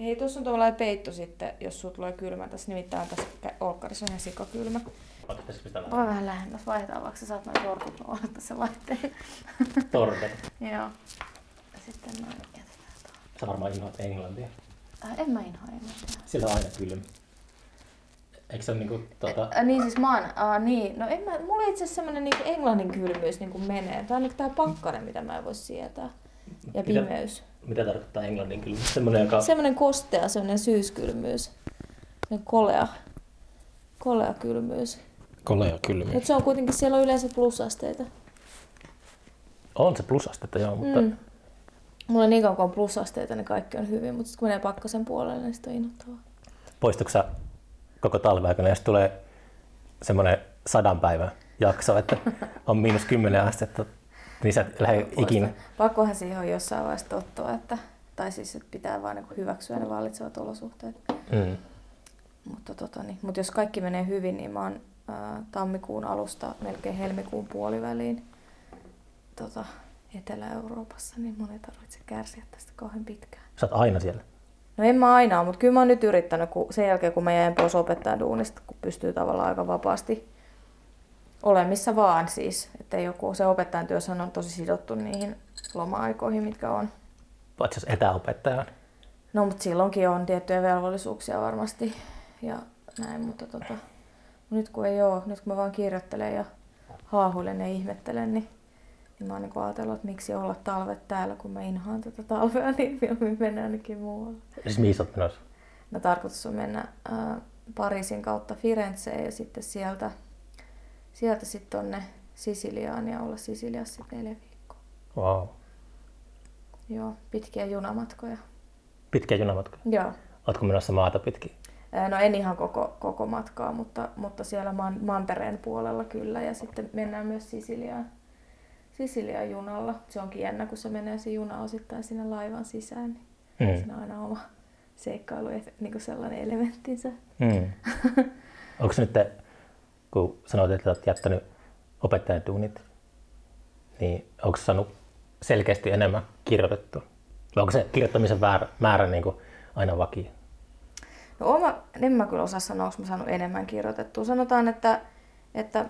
Ei, tuossa on tuollainen peitto sitten, jos sulla tulee kylmä. Tässä nimittäin tässä olkkarissa on ihan sikakylmä. Voi vähän lähemmäs, vaihdetaan vaikka sä saat noin torkut olla tässä laitteen. tordet? Joo. Ja sitten noin jätetään tuohon. Sä varmaan inhoat englantia. Äh, en mä inhoa englantia. Sillä on aina kylmä. Eikö se ole niinku tota... Äh, niin siis mä oon, äh, niin. No en mä, mulla itse asiassa semmonen niinku englannin kylmyys niinku menee. Tää on niinku tää pakkanen, mitä mä en voi sietää. Ja Mitä? pimeys. Mitä tarkoittaa englannin kylmä? Semmoinen, joka... Semmonen kostea, semmonen syyskylmyys. Semmonen kolea. Kolea kylmyys. Kolea kylmiä. Mutta se on kuitenkin, siellä on yleensä plusasteita. On se plusastetta, joo, mutta... Mm. Mulla niin kauan kun on plusasteita, niin kaikki on hyvin, mutta sitten kun menee pakkasen puolelle, niin sitten on innoittavaa. Poistuiko sä koko talven aikana, jos tulee semmoinen sadan päivän jakso, että on miinus kymmenen astetta, niin sä et lähde ikinä. Pakkohan siihen on jossain vaiheessa tottua, että, tai siis että pitää vaan niin hyväksyä ne vallitsevat olosuhteet. Mm. Mutta tota, niin, mut jos kaikki menee hyvin, niin mä oon ää, tammikuun alusta melkein helmikuun puoliväliin tota, Etelä-Euroopassa, niin mun ei tarvitse kärsiä tästä kauhean pitkään. Sä oot aina siellä. No en mä aina, mutta kyllä mä oon nyt yrittänyt, kun sen jälkeen kun mä jäin pois opettajan duunista, kun pystyy tavallaan aika vapaasti olemissa vaan siis. Että joku se opettajan työssä on tosi sidottu niihin loma-aikoihin, mitkä on. Paitsi jos etäopettaja on. No mutta silloinkin on tiettyjä velvollisuuksia varmasti ja näin, mutta tota, nyt kun ei ole, nyt kun mä vaan kirjoittelen ja haahuilen ja ihmettelen, niin, niin mä oon niin ajatellut, että miksi olla talvet täällä, kun mä inhoan tätä talvea, niin mieluummin mennä ainakin muualle. Siis mihin oot menossa? No tarkoitus on mennä ää, Pariisin kautta Firenzeen ja sitten sieltä, sieltä sitten tonne Sisiliaan ja olla Sisiliassa sitten neljä viikkoa. Wow. Joo, pitkiä junamatkoja. Pitkä junamatka. Joo. Ootko menossa maata pitkin? No en ihan koko, koko matkaa, mutta, mutta siellä man, mantereen puolella kyllä. Ja sitten mennään myös Sisiliaan, Sisiliaan junalla. Se onkin jännä, kun se menee se juna osittain sinne laivan sisään. Niin Mm. Siinä on aina oma seikkailu, niin kuin sellainen elementtinsä. Mm. Onko se nyt, kun sanoit, että olet jättänyt opettajan duunit, niin onko saanut selkeästi enemmän kirjoitettua? Vai onko se kirjoittamisen määrä, määrä niin kuin aina vakio? No oma, en mä kyllä osaa sanoa, onko mä saanut enemmän kirjoitettua. Sanotaan, että, että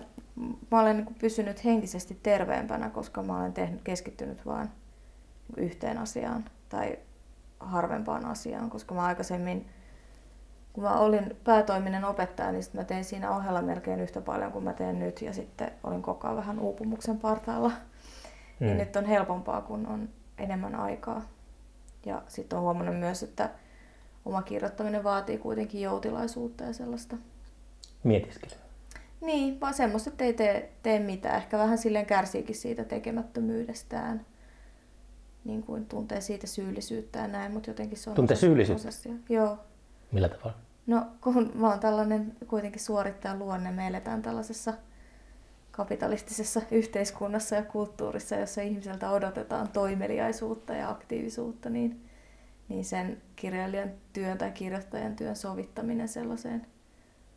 mä olen niin pysynyt henkisesti terveempänä, koska mä olen tehnyt, keskittynyt vaan niin yhteen asiaan tai harvempaan asiaan, koska mä aikaisemmin, kun mä olin päätoiminen opettaja, niin mä tein siinä ohella melkein yhtä paljon kuin mä teen nyt ja sitten olin koko ajan vähän uupumuksen partaalla. Mm. Niin nyt on helpompaa, kun on enemmän aikaa. Ja sitten on huomannut myös, että oma kirjoittaminen vaatii kuitenkin joutilaisuutta ja sellaista. Mietiskely. Niin, vaan semmoista, että ei tee, tee mitään. Ehkä vähän silleen kärsiikin siitä tekemättömyydestään. Niin kuin tuntee siitä syyllisyyttä ja näin, mutta jotenkin se on Tuntee syyllisyyttä? prosessia. Joo. Millä tavalla? No, kun mä oon tällainen kuitenkin suorittaja luonne, me eletään tällaisessa kapitalistisessa yhteiskunnassa ja kulttuurissa, jossa ihmiseltä odotetaan toimeliaisuutta ja aktiivisuutta, niin, niin sen kirjailijan työn tai kirjoittajan työn sovittaminen sellaiseen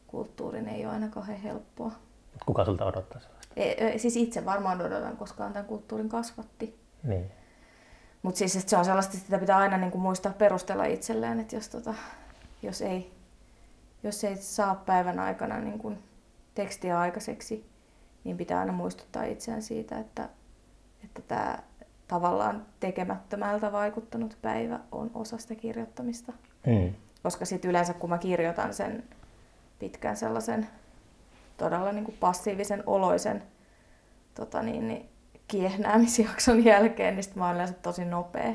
kulttuuriin ei ole aina kauhean helppoa. Kuka sulta odottaa sellaista? E, e, siis itse varmaan odotan, koska on tämän kulttuurin kasvatti. Niin. Mutta siis se on sellaista, että sitä pitää aina niin kuin muistaa perustella itselleen, että jos, tota, jos, ei, jos ei saa päivän aikana niin kuin tekstiä aikaiseksi, niin pitää aina muistuttaa itseään siitä, että, että tämä tavallaan tekemättömältä vaikuttanut päivä on osa sitä kirjoittamista. Mm. Koska sitten yleensä kun mä kirjoitan sen pitkän sellaisen todella niin kuin passiivisen oloisen tota niin, niin, kiehnäämisjakson jälkeen, niin sit mä oon yleensä tosi nopea.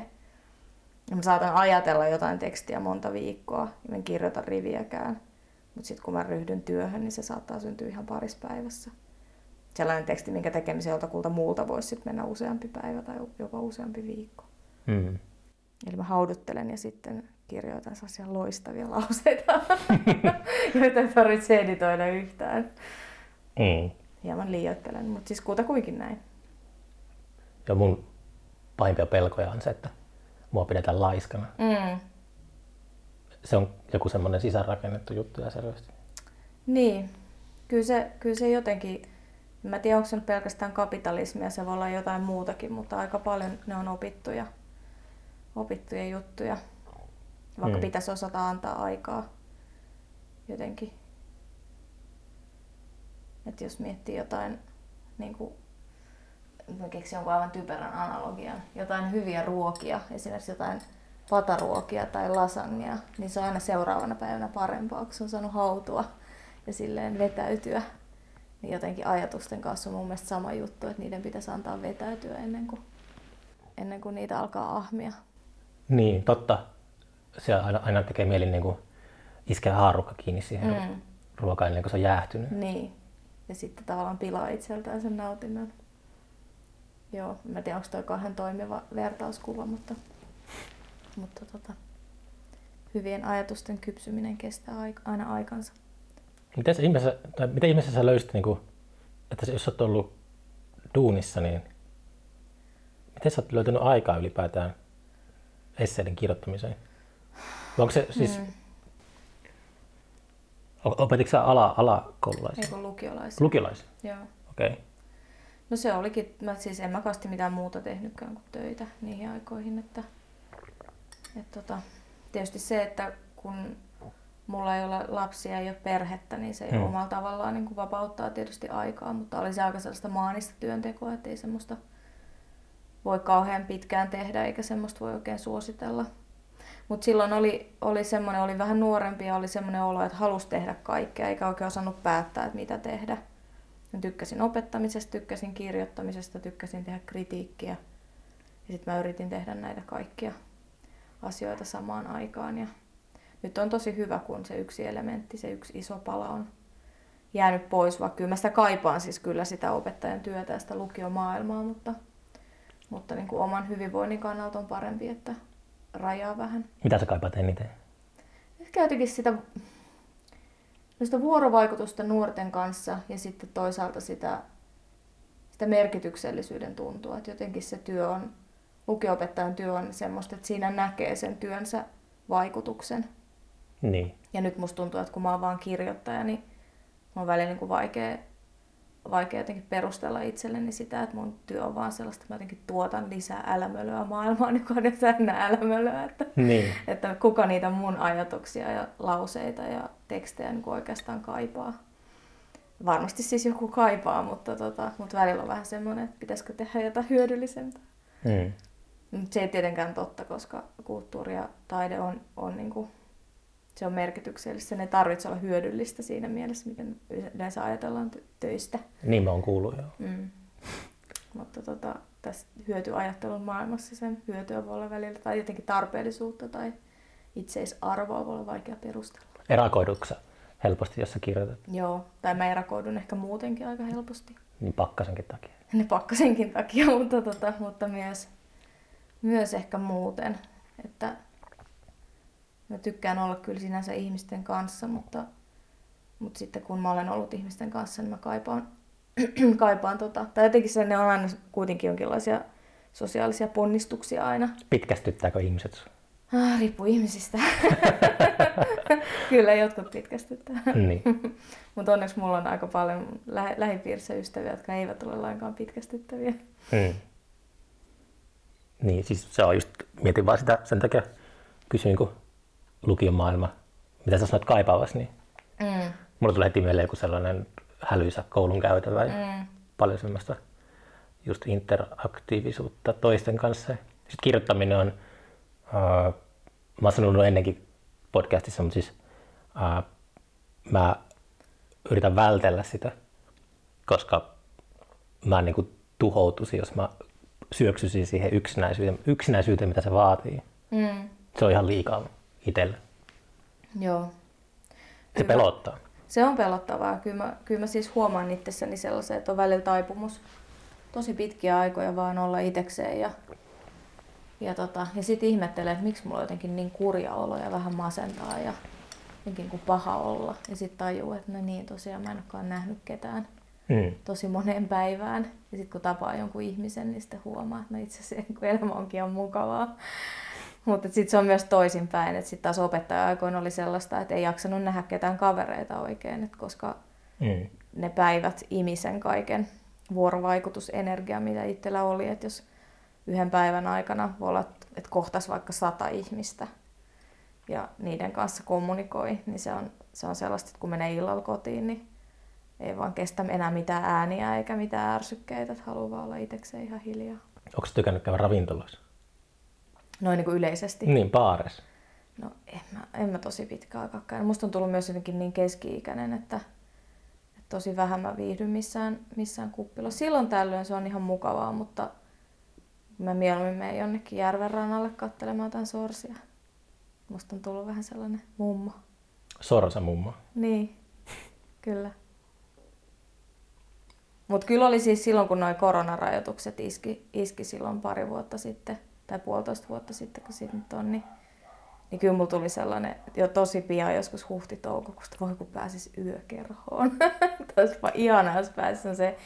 Ja mä saatan ajatella jotain tekstiä monta viikkoa, ja mä en kirjoita riviäkään. Mutta sitten kun mä ryhdyn työhön, niin se saattaa syntyä ihan parissa päivässä. Sellainen teksti, minkä tekemiseen joltakulta muulta voisi sit mennä useampi päivä tai jopa useampi viikko. Mm. Eli mä hauduttelen ja sitten kirjoitan sellaisia loistavia lauseita, joita ei tarvitse editoida yhtään. Mm. Hieman liioittelen, mutta siis kutakuinkin näin. Ja mun pahimpia pelkoja on se, että mua pidetään laiskana. Mm. Se on joku semmoinen sisäänrakennettu juttu ja selvästi. Niin, kyllä se, kyllä se jotenkin, en mä tiedä onko se nyt pelkästään kapitalismia, se voi olla jotain muutakin, mutta aika paljon ne on opittuja, opittuja juttuja. Vaikka Mm. pitäisi osata antaa aikaa jotenkin. Että jos miettii jotain, niin kuin, mä keksin jonkun aivan typerän analogian, jotain hyviä ruokia, esimerkiksi jotain pataruokia tai lasagnea, niin se on aina seuraavana päivänä parempaa, kun se on saanut hautua ja silleen vetäytyä. Niin jotenkin ajatusten kanssa on mun mielestä sama juttu, että niiden pitäisi antaa vetäytyä ennen kuin, ennen kuin niitä alkaa ahmia. Niin, totta. Se aina, aina tekee mieli niin kuin iskeä haarukka kiinni siihen. Mm. ruokaan ennen kuin se on jäähtynyt. Niin. Ja sitten tavallaan pilaa itseltään sen nautinnon. Joo, mä tiedä onko toi kauhean toimiva vertauskuva, mutta, mutta tota, hyvien ajatusten kypsyminen kestää aina aikansa. Miten, ihmeessä, tai miten ihmeessä sä löysit, niin kuin, että se- jos sä oot ollut duunissa, niin miten sä oot löytänyt aikaa ylipäätään esseiden kirjoittamiseen? Onko se siis, Mm. mm. opetitko sä ala, alakoululaisia? Eikö lukiolaisia? Lukiolaisia? Joo. Okei. Okay. No se olikin, mä siis en mä kasti mitään muuta tehnytkään kuin töitä niihin aikoihin, että, että tota, tietysti se, että kun mulla ei ole lapsia, ei ole perhettä, niin se mm. omalla tavallaan niin kuin vapauttaa tietysti aikaa, mutta oli se aika sellaista maanista työntekoa, että ei semmoista voi kauhean pitkään tehdä, eikä semmoista voi oikein suositella. Mutta silloin oli, oli semmoinen, oli vähän nuorempi ja oli semmoinen olo, että halusi tehdä kaikkea, eikä oikein osannut päättää, että mitä tehdä. Mä tykkäsin opettamisesta, tykkäsin kirjoittamisesta, tykkäsin tehdä kritiikkiä. Ja sitten mä yritin tehdä näitä kaikkia asioita samaan aikaan. Ja nyt on tosi hyvä, kun se yksi elementti, se yksi iso pala on jäänyt pois, vaikka kyllä mä sitä kaipaan siis kyllä sitä opettajan työtä ja sitä lukiomaailmaa, mutta, mutta niin kuin oman hyvinvoinnin kannalta on parempi, että rajaa vähän. Mitä sä kaipaat eniten? Ehkä jotenkin sitä, no sitä vuorovaikutusta nuorten kanssa ja sitten toisaalta sitä, sitä merkityksellisyyden tuntua. Että jotenkin se työ on, lukiopettajan työ on semmoista, että siinä näkee sen työnsä vaikutuksen. Niin. Ja nyt musta tuntuu, että kun mä oon vaan kirjoittaja, niin mun on välillä niin kuin vaikea, vaikea jotenkin perustella itselleni sitä, että mun työ on vaan sellaista, että mä jotenkin tuotan lisää älämölöä maailmaan, joka on jo täynnä älämölöä. Että Niin. että kuka niitä mun ajatuksia ja lauseita ja tekstejä niin oikeastaan kaipaa. Varmasti siis joku kaipaa, mutta, tota, mutta välillä on vähän semmoinen, että pitäisikö tehdä jotain hyödyllisempää. Mm. Se ei tietenkään totta, koska kulttuuri ja taide on, on niin kuin, se on merkityksellistä. Sen ei tarvitse olla hyödyllistä siinä mielessä, miten yleensä ajatellaan tö- töistä. Niin mä oon kuullut jo. Mm. Mutta tota, tässä hyötyajattelun maailmassa sen hyötyä voi olla välillä, tai jotenkin tarpeellisuutta tai itseisarvoa voi olla vaikea perustella. Erakoidutko sä helposti, jos sä kirjoitat, Joo, tai mä erakoidun ehkä muutenkin aika helposti. niin pakkasenkin takia? Ne pakkasenkin takia, mutta, tota, mutta myös, myös ehkä muuten. Että mä tykkään olla kyllä sinänsä ihmisten kanssa, mutta, mutta sitten kun mä olen ollut ihmisten kanssa, niin mä kaipaan, kaipaan tota, tai jotenkin se, ne on aina kuitenkin jonkinlaisia sosiaalisia ponnistuksia aina. Pitkästyttääkö ihmiset? Ah, riippuu ihmisistä. Kyllä jotkut pitkästyttää. niin. Mutta onneksi mulla on aika paljon lähe, lähipiirissä ystäviä, jotka eivät ole lainkaan pitkästyttäviä. Mm. Niin, siis se on just, mietin vaan sitä, sen takia kysyin, kun lukion maailma, mitä sä sanoit kaipaavasi, niin Mm. mulla tulee heti mieleen joku sellainen hälyisä koulun käytävä ja Mm. paljon semmoista just interaktiivisuutta toisten kanssa. Sitten kirjoittaminen on, uh, mä oon sanonut ennenkin podcastissa, mutta siis uh, mä yritän vältellä sitä, koska mä niin kuin tuhoutuisin, jos mä syöksyisin siihen yksinäisyyteen, yksinäisyyteen, mitä se vaatii. Mm. Se on ihan liikaa itselle. Joo. Se Hyvä. pelottaa. Se on pelottavaa. Kyllä mä, kyllä mä siis huomaan itsessäni sellaisen, että on välillä taipumus tosi pitkiä aikoja vaan olla itekseen ja, ja, tota, ja sitten ihmettelee, että miksi mulla on jotenkin niin kurja olo ja vähän masentaa ja jotenkin kuin paha olla. Ja sitten tajuu, että no niin, tosiaan mä en olekaan nähnyt ketään Mm. tosi moneen päivään. Ja sitten kun tapaa jonkun ihmisen, niin sitten huomaa, että no itse asiassa elämä onkin ihan mukavaa. Mutta sitten se on myös toisinpäin, että sitten taas opettaja-aikoina oli sellaista, että ei jaksanut nähdä ketään kavereita oikein, että koska Mm. ne päivät imi sen kaiken vuorovaikutusenergia, mitä itsellä oli, että jos yhden päivän aikana voi olla, että kohtas vaikka sata ihmistä, ja niiden kanssa kommunikoi, niin se on, se on sellaista, että kun menee illalla kotiin, niin ei vaan kestä enää mitään ääniä eikä mitään ärsykkeitä, että haluaa olla itsekseen ihan hiljaa. Onko tykännyt käydä ravintolassa? Noin niin kuin yleisesti. Niin, baares. No en mä, en mä tosi pitkään aikaa käynyt. Musta on tullut myös jotenkin niin keski-ikäinen, että, että tosi vähän mä viihdyn missään, missään kuppilassa. Silloin tällöin se on ihan mukavaa, mutta mä mieluummin menen jonnekin järven rannalle katselemaan tämän sorsia. Musta on tullut vähän sellainen mummo. Sorsa mummo. Niin, kyllä. Mutta kyllä oli siis silloin, kun nuo koronarajoitukset iski, iski silloin pari vuotta sitten, tai puolitoista vuotta sitten, kun siitä nyt on, niin, niin kyllä mulla tuli sellainen jo tosi pian joskus huhti-toukokuusta, voi kun pääsis yökerhoon. Olisipa ihanaa, jos pääsis se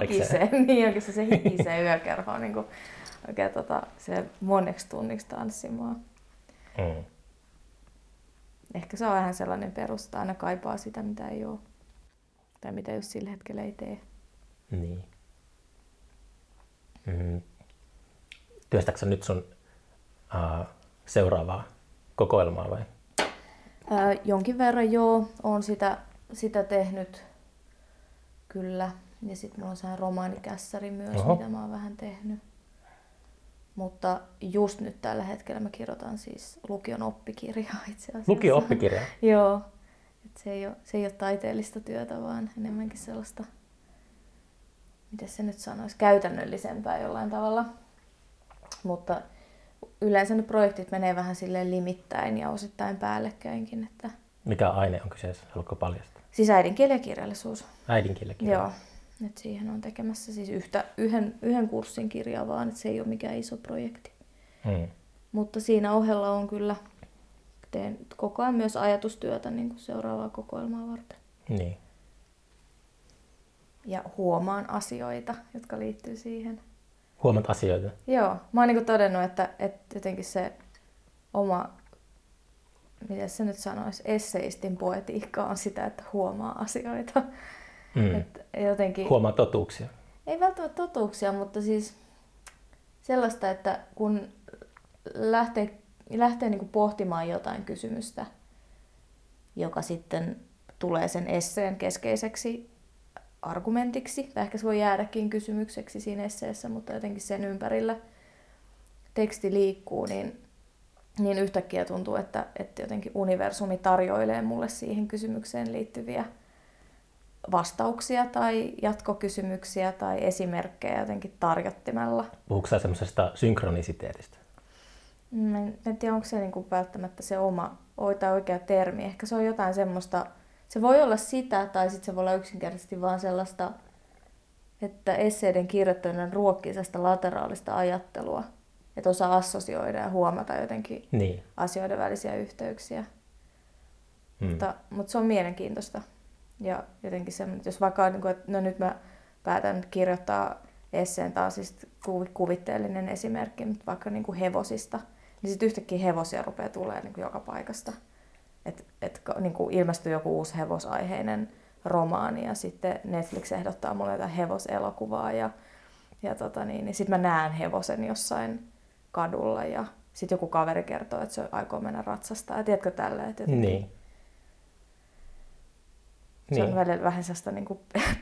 hikiseen, niin se, se hikiseen yökerhoon, niin kuin oikein tota, se moneksi tunniksi tanssimaan. Mm. Ehkä se on vähän sellainen perusta, aina kaipaa sitä, mitä ei ole. Tai mitä just sillä hetkellä ei tee. Niin. Mm. Työstätkö sä nyt sun uh, seuraavaa kokoelmaa vai? Ää, jonkin verran joo, on sitä, sitä tehnyt kyllä. Ja sitten mulla on sehän romaanikässäri myös, Oho. mitä mä oon vähän tehnyt. Mutta just nyt tällä hetkellä mä kirjoitan siis lukion oppikirjaa itse asiassa. Lukio oppikirja. Joo. Et se, ei ole, se ei ole taiteellista työtä, vaan enemmänkin sellaista, miten se nyt sanoisi, käytännöllisempää jollain tavalla. Mutta yleensä ne projektit menee vähän silleen limittäin ja osittain päällekkäinkin. Että... Mikä aine on kyseessä? Haluatko paljastaa? Siis äidinkieli ja kirjallisuus. Äidinkielekirja. Joo. Et siihen on tekemässä siis yhtä, yhden, yhden kurssin kirjaa vaan, että se ei ole mikään iso projekti. Mm. Mutta siinä ohella on kyllä, teen koko ajan myös ajatustyötä niin kuin seuraavaa kokoelmaa varten. Niin. Ja huomaan asioita, jotka liittyy siihen. Huomat asioita. Joo, mä oon niin todennut, että, että jotenkin se oma, miten se nyt sanoisi, esseistin poetiikka on sitä, että huomaa asioita. Mm. Et jotenkin, Huomaa totuuksia. ei välttämättä totuuksia, mutta siis sellaista, että kun lähtee, lähtee niin pohtimaan jotain kysymystä, joka sitten tulee sen esseen keskeiseksi argumentiksi, tai ehkä se voi jäädäkin kysymykseksi siinä esseessä, mutta jotenkin sen ympärillä teksti liikkuu, niin, niin yhtäkkiä tuntuu, että, että jotenkin universumi tarjoilee mulle siihen kysymykseen liittyviä vastauksia tai jatkokysymyksiä tai esimerkkejä jotenkin tarjottimella. Puhuuko sä semmoisesta synkronisiteetistä? Mä en, en tiedä, onko se niinku välttämättä se oma tai oikea termi. Ehkä se on jotain semmoista, se voi olla sitä tai sitten se voi olla yksinkertaisesti vaan sellaista, että esseiden kirjoittaminen ruokkii sellaista lateraalista ajattelua, että osaa assosioida ja huomata jotenkin Niin. asioiden välisiä yhteyksiä. Mm. Mutta, mutta se on mielenkiintoista. Ja jotenkin se, jos vaikka, niin kuin, että no nyt mä päätän kirjoittaa esseen, taas siis kuvi- kuvitteellinen esimerkki, mutta vaikka niin kuin hevosista, niin sitten yhtäkkiä hevosia rupeaa tulemaan niin kuin joka paikasta. Et, et, niin kuin ilmestyy joku uusi hevosaiheinen romaani ja sitten Netflix ehdottaa mulle jotain hevoselokuvaa ja, ja tota niin, niin sitten mä näen hevosen jossain kadulla ja sitten joku kaveri kertoo, että se aikoo mennä ratsastaa. Ja tiedätkö tällä, että jotenkin- Niin. se Niin. on välillä vähän sellaista niin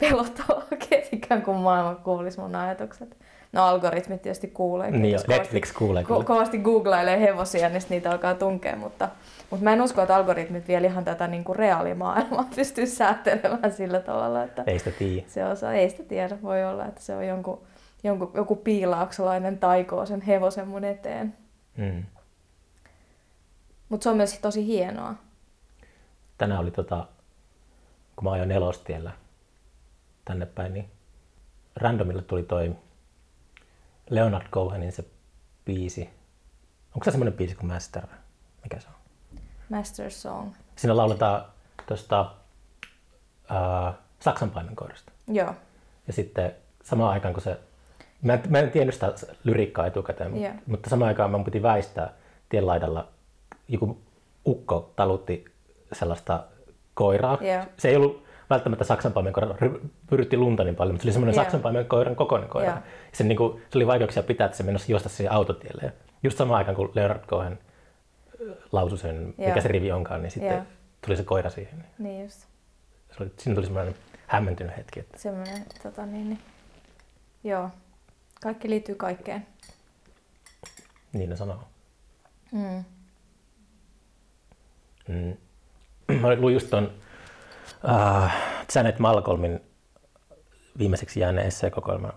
pelottavaa, että ikään kuin maailma kuulisi mun ajatukset. No algoritmit tietysti kuulee. Niin, jos Netflix kuulee ko- kovasti googlailee hevosia, niin niitä alkaa tunkea, mutta, mutta mä en usko, että algoritmit vielä ihan tätä niin kuin reaalimaailmaa pystyy säätelemään sillä tavalla, että Ei sitä tiedä. se osaa, ei sitä tiedä, voi olla, että se on jonkun, jonkun, joku piilaukselainen taikoo sen hevosen mun eteen. Mm. Mutta se on myös tosi hienoa. Tänään oli tota, kun mä ajoin nelostiellä tänne päin, niin randomilla tuli toi Leonard Cohenin se biisi. Onko se semmoinen biisi kuin Master? Mikä se on? Master Song. Siinä lauletaan tuosta uh, Saksan paimenkoirasta. Joo, Ja sitten samaan aikaan kun se... Mä en, mä en tiennyt sitä lyriikkaa etukäteen, Joo. mutta samaan aikaan mun piti väistää tien laidalla. Joku ukko talutti sellaista koiraa. Joo. Se ei ollut välttämättä saksanpaimenkoira, pyrytti lunta niin paljon, mutta se oli semmoinen Joo. saksanpaimenkoiran kokoinen koira. Joo. Se, niin kuin, se oli vaikeuksia pitää, että se menossa juosta siihen autotielle. Ja just samaan aikaan, kun Leonard Cohen lausui sen, mikä Joo. se rivi onkaan, niin sitten Joo. tuli se koira siihen. Niin just. Se oli, siinä tuli semmoinen hämmentynyt hetki, että Semmoinen, tota niin, niin. Joo. Kaikki liittyy kaikkeen. niin ne sanoo. Mm. Mm. Mä luin just ton uh, Janet Malcolmin viimeiseksi jääneen esseekokoelman,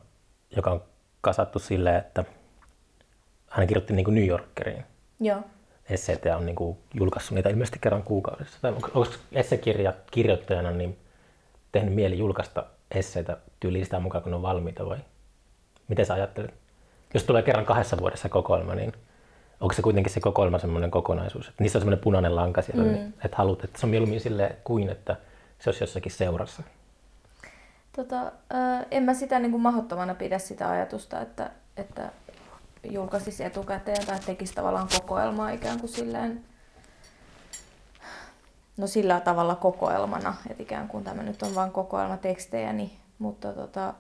joka on kasattu silleen, että hän kirjoitti niin kuin New Yorkeriin Joo. esseitä ja on niin kuin julkaissut niitä ilmeisesti kerran kuukaudessa. Tai onko, onko essekirja kirjoittajana niin tehnyt mieli julkaista esseitä tyyliin sitä mukaan, kun ne on valmiita vai miten sä ajattelet? Jos tulee kerran kahdessa vuodessa kokoelma, niin onko se kuitenkin se kokoelma semmoinen kokonaisuus? Että niissä on semmoinen punainen lanka siellä, mm. niin, että haluat, että se on mieluummin silleen kuin, että se olisi jossakin seurassa. Tota, en mä sitä niin kuin mahdottomana pidä sitä ajatusta, että, että julkaisisi etukäteen tai tekisi tavallaan kokoelmaa ikään kuin silleen, no sillä tavalla kokoelmana, että ikään kuin tämä nyt on vain kokoelma tekstejä, niin, mutta, tota,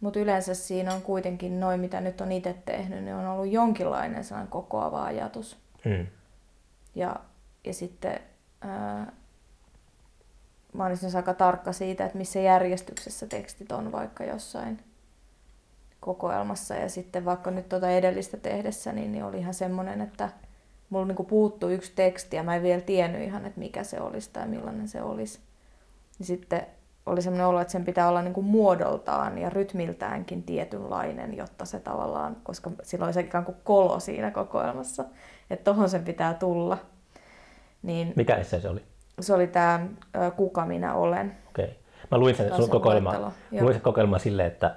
mutta yleensä siinä on kuitenkin noin, mitä nyt on itse tehnyt, niin on ollut jonkinlainen sellainen kokoava ajatus. Mm. Ja, ja sitten ää, mä olisin myös aika tarkka siitä, että missä järjestyksessä tekstit on vaikka jossain kokoelmassa. Ja sitten vaikka nyt tuota edellistä tehdessä, niin, niin oli ihan semmoinen, että mulla niinku puuttuu yksi teksti ja mä en vielä tiennyt ihan, että mikä se olisi tai millainen se olisi. Ja sitten oli semmoinen olo, että sen pitää olla niinku muodoltaan ja rytmiltäänkin tietynlainen, jotta se tavallaan, koska silloin se ikään kuin kolo siinä kokoelmassa, että tohon sen pitää tulla. Niin Mikä se oli? Se oli tämä Kuka minä olen. Okei. Mä luin sen sun se kokoelma, luin sen kokoelma silleen, että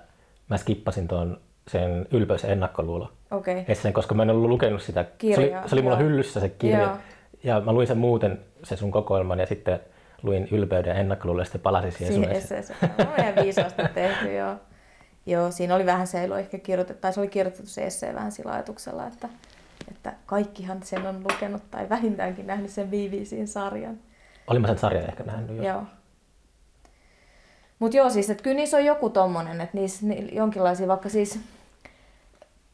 mä skippasin tuon sen ylpeys- ja ennakkoluulo Okei. esseen, koska mä en ollut lukenut sitä. se, oli, Kirjaa, se oli mulla joo. hyllyssä se kirja. Joo. Ja mä luin sen muuten, se sun kokoelman, ja sitten luin ylpeyden ja ennakkoluulo, ja sitten palasin siihen, Siihen sun esseen. esseeseen. On ihan viisaasti tehty, joo. Joo, siinä oli vähän se, ehkä kirjoitettu, tai se oli kirjoitettu se essee vähän sillä ajatuksella, että, että kaikkihan sen on lukenut tai vähintäänkin nähnyt sen BBCin sarjan. Olin mä sen sarjan ehkä nähnyt jo. Joo. Mutta joo, siis että kyllä niissä on joku tommonen, että niissä ni, jonkinlaisia, vaikka siis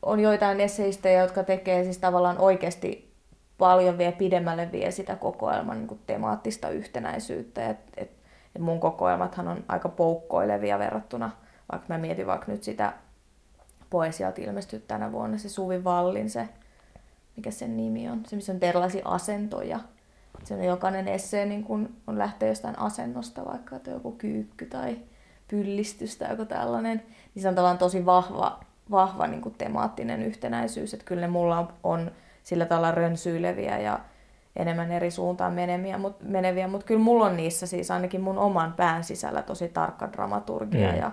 on joitain esseistejä, jotka tekee siis tavallaan oikeasti paljon vielä pidemmälle vie sitä kokoelman niin temaattista yhtenäisyyttä. Et, et, et mun kokoelmathan on aika poukkoilevia verrattuna, vaikka mä mietin vaikka nyt sitä poesialta ilmestynyt tänä vuonna, se Suvi Vallin, se, mikä sen nimi on, se missä on erilaisia asentoja. Se on jokainen essee niin kun on lähtee jostain asennosta, vaikka että on joku kyykky tai pyllistys tai joku tällainen, niin se on tavallaan tosi vahva, vahva niin kuin temaattinen yhtenäisyys, että kyllä ne mulla on, on sillä tavalla rönsyileviä ja enemmän eri suuntaan meneviä, mutta meneviä, mutta kyllä mulla on niissä siis ainakin mun oman pään sisällä tosi tarkka dramaturgia Mm. ja,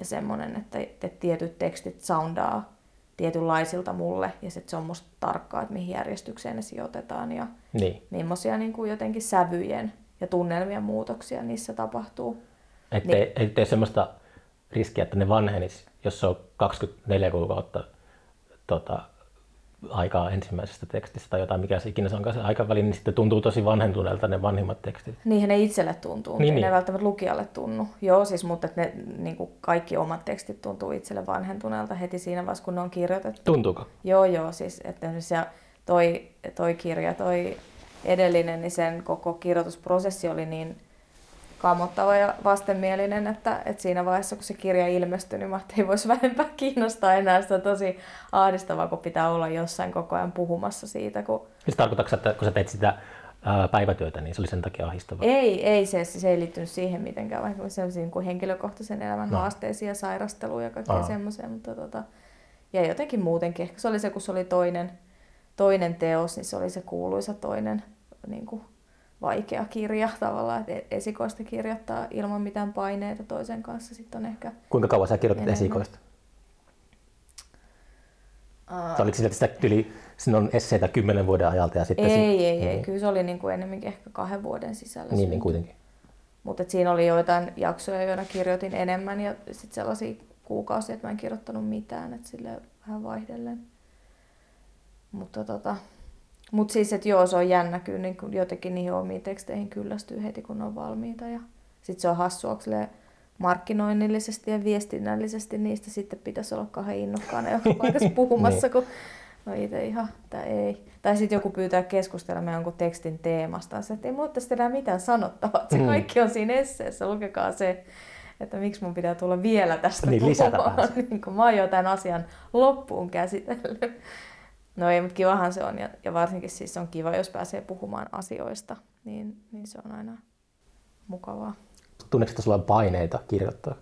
ja semmoinen, että, että tietyt tekstit soundaa tietynlaisilta mulle ja sitten se on musta tarkkaa, että mihin järjestykseen ne sijoitetaan ja Niin. millaisia niin kuin jotenkin sävyjen ja tunnelmien muutoksia niissä tapahtuu. Ettei Niin. tee semmoista riskiä, että ne vanhenis, jos se on 24 kuukautta tota, aikaa ensimmäisestä tekstistä tai jotain, mikä se ikinä se onkaan se aikaväli, niin sitten tuntuu tosi vanhentuneelta ne vanhimmat tekstit. Niihin ne itselle tuntuu, Niin, niin, ne välttämättä lukijalle tunnu. Joo, siis, mutta ne niin kuin kaikki omat tekstit tuntuu itselle vanhentuneelta heti siinä vaiheessa, kun ne on kirjoitettu. Tuntuuko? Joo, joo, siis että se toi, toi kirja, toi edellinen, niin sen koko kirjoitusprosessi oli niin kammottava ja vastenmielinen, että, että siinä vaiheessa, kun se kirja ilmestyi, niin mä että ei voisi vähempää kiinnostaa enää. Sitä on tosi ahdistavaa, kun pitää olla jossain koko ajan puhumassa siitä, kun Siis tarkoitatko, että kun sä teet sitä ää, päivätyötä, niin se oli sen takia ahdistavaa? Ei, ei se, se ei liittynyt siihen mitenkään, vaikka sellaisiin kuin henkilökohtaisen elämän No. haasteisiin ja sairasteluun ja kaikkea semmoiseen, mutta tota, ja jotenkin muutenkin. Ehkä se oli se, kun se oli toinen, toinen teos, niin se oli se kuuluisa toinen niin kuin vaikea kirja tavallaan, että e- esikoista kirjoittaa ilman mitään paineita toisen kanssa sitten on ehkä... Kuinka kauan sä kirjoitit Enemmän. esikoista? Tai oliko sitä, että sitä tyli, siinä on esseitä kymmenen vuoden ajalta ja sitten... ei, sit- ei, ei, niin, kyllä se oli niin kuin enemmänkin ehkä kahden vuoden sisällä. Niin, niin kuitenkin. Mutta siinä oli joitain jaksoja, joina kirjoitin enemmän ja sitten sellaisia kuukausia, että mä en kirjoittanut mitään, että sille vähän vaihdellen. Mutta tota, mut siis, että joo, se on jännä kyllä niin kun jotenkin niihin omiin teksteihin kyllästyy heti, kun on valmiita. Ja sitten se on hassua, markkinoinnillisesti ja viestinnällisesti niistä sitten pitäisi olla kahden innokkaana joka paikassa puhumassa, kun no itse ihan, että ei. Tai sitten joku pyytää keskustelemaan jonkun tekstin teemasta, että ei mulla tästä enää mitään sanottavaa, se Mm. kaikki on siinä esseessä, lukekaa se, että miksi mun pitää tulla vielä tästä Niin, puhumaan, se. niin kun mä oon jo tämän asian loppuun käsitellyt. No ei, mutta kivahan se on, ja, ja varsinkin siis on kiva, jos pääsee puhumaan asioista, niin, niin se on aina mukavaa. Tunneeko, että sulla on paineita kirjoittaa?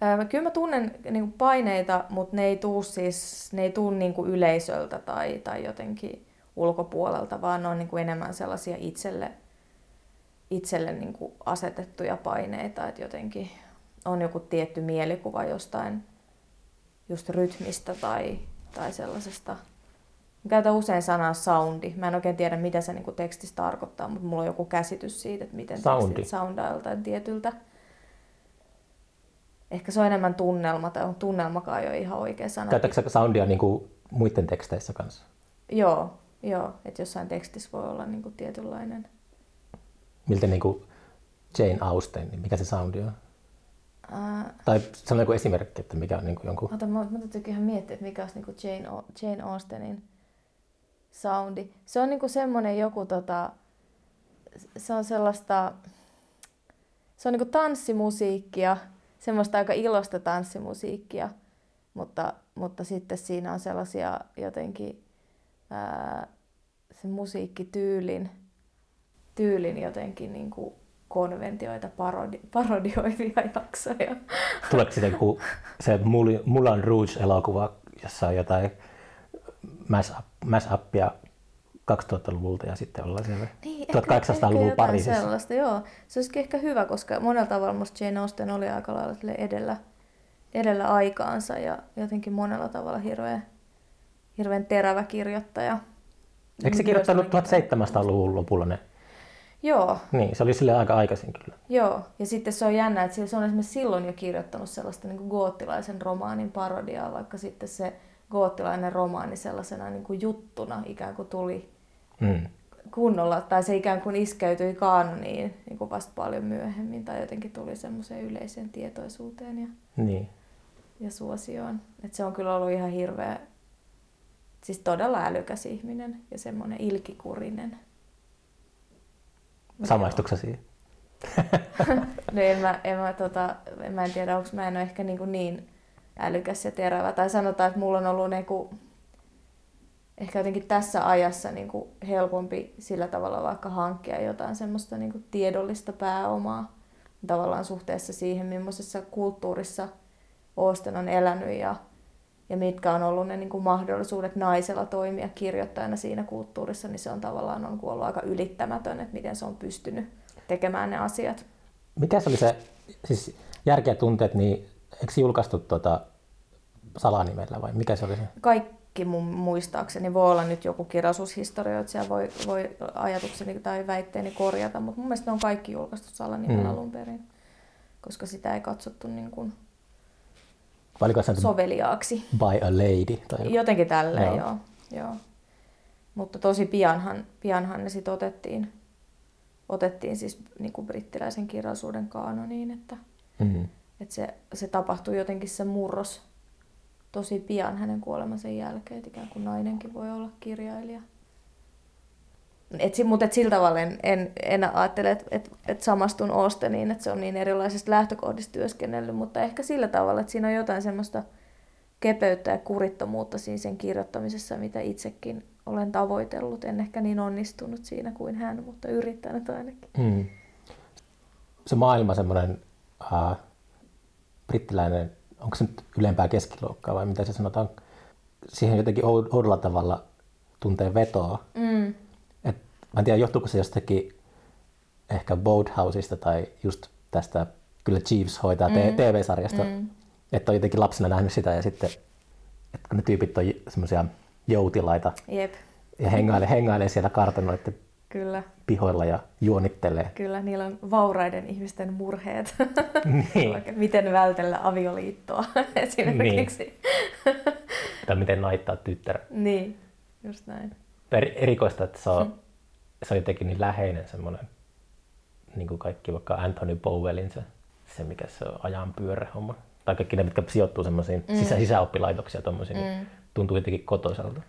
Ää, Kyllä mä tunnen niin kuin paineita, mutta ne ei tuu siis, ne ei tuu niin kuin yleisöltä tai, tai jotenkin ulkopuolelta, vaan ne on niin kuin enemmän sellaisia itselle, itselle niin kuin asetettuja paineita, että jotenkin on joku tietty mielikuva jostain just rytmistä tai, tai sellaisesta. Mä käytän usein sanaa soundi. Mä en oikein tiedä, mitä se niin kuin tekstissä tarkoittaa, mutta mulla on joku käsitys siitä, että miten Soundi. tekstit soundaa joltain tietyltä. Ehkä se on enemmän tunnelma, tai on tunnelmakaan jo ihan oikea sana. Käytätkö soundia niin kuin muiden teksteissä kanssa? Joo, joo, että jossain tekstissä voi olla niin kuin tietynlainen. Miltä niin kuin Jane Austen, niin mikä se soundi on? Ää, Tai sano joku esimerkki, että mikä on niin kuin jonkun... Ota, mä, mä täytyy ihan miettiä, että mikä olisi niinku Jane, Au- Jane Austenin soundi. Se on niinku semmoinen joku, tota, se on sellaista, se on niinku tanssimusiikkia, semmoista aika ilosta tanssimusiikkia, mutta, mutta sitten siinä on sellaisia jotenkin ää, se musiikkityylin tyylin jotenkin niinku konventioita parodi, parodioivia jaksoja. Tuleeko sitten joku se Mul- Moulin Rouge-elokuva, jossa on jotain mash-uppia 2000-luvulta ja sitten ollaan siellä Niin, 1800-luvun jotain Pariisissa. sellaista, joo. Se olisikin ehkä hyvä, koska monella tavalla musta Jane Austen oli aika lailla edellä, edellä aikaansa ja jotenkin monella tavalla hirveän, hirveän terävä kirjoittaja. Eikö se kirjoittanut jotenkin- 1700-luvun lopulla ne? Joo, Niin, se oli sille aika aikaisin kyllä. joo. Ja sitten se on jännä, että se on esimerkiksi silloin jo kirjoittanut sellaista niin kuin goottilaisen romaanin parodiaa, vaikka sitten se goottilainen romaani sellaisena niin kuin juttuna ikään kuin tuli Mm. kunnolla, tai se ikään kuin iskeytyi kaanoniin niin kuin vasta paljon myöhemmin, tai jotenkin tuli semmoiseen yleiseen tietoisuuteen ja, Niin. ja suosioon. Et se on kyllä ollut ihan hirveä, siis todella älykäs ihminen ja semmoinen ilkikurinen. Samaistuksä siihen? No en mä, en mä, tota, en mä en tiedä, onko mä en ole ehkä niin, niin älykäs ja terävä. Tai sanotaan, että mulla on ollut niin kuin, ehkä jotenkin tässä ajassa niin kuin helpompi sillä tavalla vaikka hankkia jotain semmoista niin kuin tiedollista pääomaa tavallaan suhteessa siihen, millaisessa kulttuurissa Oosten on elänyt ja, ja mitkä on ollut ne niin kuin mahdollisuudet naisella toimia kirjoittajana siinä kulttuurissa, niin se on tavallaan on ollut aika ylittämätön, että miten se on pystynyt tekemään ne asiat. Mikä se oli se, siis järkeä tunteet, niin eikö julkaistu tuota salanimellä vai mikä se oli se? kaikki mun muistaakseni voi olla nyt joku kirjallisuushistoria, että siellä voi, voi ajatukseni tai väitteeni korjata, mutta mun mielestä ne on kaikki julkaistu salanimellä Mm. alun perin, koska sitä ei katsottu niin kuin oliko se soveliaaksi. by a lady? Tai? Jotenkin tälleen, Joo. joo. joo. Mutta tosi pianhan, pianhan ne sitten otettiin, otettiin siis niin kuin brittiläisen kirjallisuuden kaanoniin, että, Mm. että se, se tapahtui jotenkin se murros tosi pian hänen kuolemansa jälkeen, että ikään kuin nainenkin voi olla kirjailija. Et, mutta et sillä tavalla en, en, en ajattele, että et, et samastun Austeniin, että se on niin erilaisista lähtökohdista työskennellyt, mutta ehkä sillä tavalla, että siinä on jotain semmoista kepeyttä ja kurittomuutta siinä sen kirjoittamisessa, mitä itsekin olen tavoitellut. En ehkä niin onnistunut siinä kuin hän, mutta yrittänyt ainakin. Mm. Se maailma semmoinen äh, brittiläinen, onko se nyt ylempää keskiluokkaa vai mitä se sanotaan, siihen jotenkin ou- oudolla tavalla tuntee vetoa. Mm. Mä en tiedä, johtuuko se jostakin ehkä Boathouseista tai just tästä, kyllä Chiefs hoitaa mm. TV-sarjasta, mm. että on jotenkin lapsena nähnyt sitä ja sitten, että kun ne tyypit on semmoisia joutilaita Jep, ja hengailee, hengailee siellä kartanoiden kyllä. pihoilla ja juonittelee. Kyllä, niillä on vauraiden ihmisten murheet. Niin. Miten vältellä avioliittoa esimerkiksi. Tai miten naittaa tyttär. Niin, just näin. Er, erikoista, että se on, se on jotenkin niin läheinen semmoinen, niin kuin kaikki vaikka Anthony Powellin se, se mikä se on, ajan pyörähomma. Tai kaikki ne, mitkä sijoittuu semmoisiin mm. sisä, sisäoppilaitoksia, tommoisiin, mm. niin tuntuu jotenkin kotoisalta.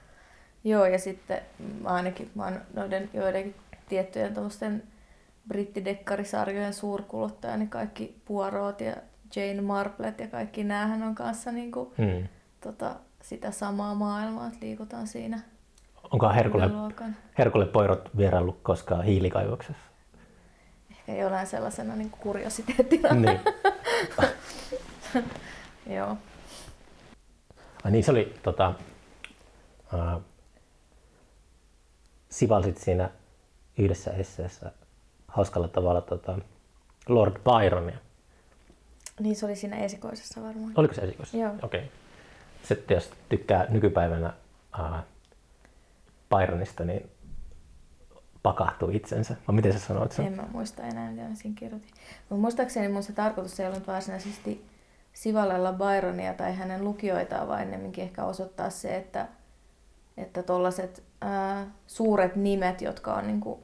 Joo, ja sitten mä ainakin mä oon noiden joidenkin tiettyjen tuommoisten brittidekkarisarjojen suurkuluttaja, niin kaikki Poirot ja Jane Marplet ja kaikki näähän on kanssa niinku, Mm. tota, sitä samaa maailmaa, että liikutaan siinä Onko Herkulle, luokan. Herkulle Poirot vieraillut koskaan hiilikaivoksessa? Ehkä jollain sellaisena niin kuriositeettina. niin. Joo. Ai niin, se oli tota, uh, sivalsit siinä yhdessä esseessä hauskalla tavalla tota, Lord Byronia. Niin se oli siinä esikoisessa varmaan. Oliko se esikossa? Joo. Okei. Okay. Sitten jos tykkää nykypäivänä uh, Byronista, niin pakahtuu itsensä. Vai miten sä sanoit sen? En mä muista enää, mitä mä siinä kirjoitin. Mutta muistaakseni mun se tarkoitus ei ollut varsinaisesti sivallella Byronia tai hänen lukijoitaan, vaan ennemminkin ehkä osoittaa se, että että tollaset ää, suuret nimet, jotka on niinku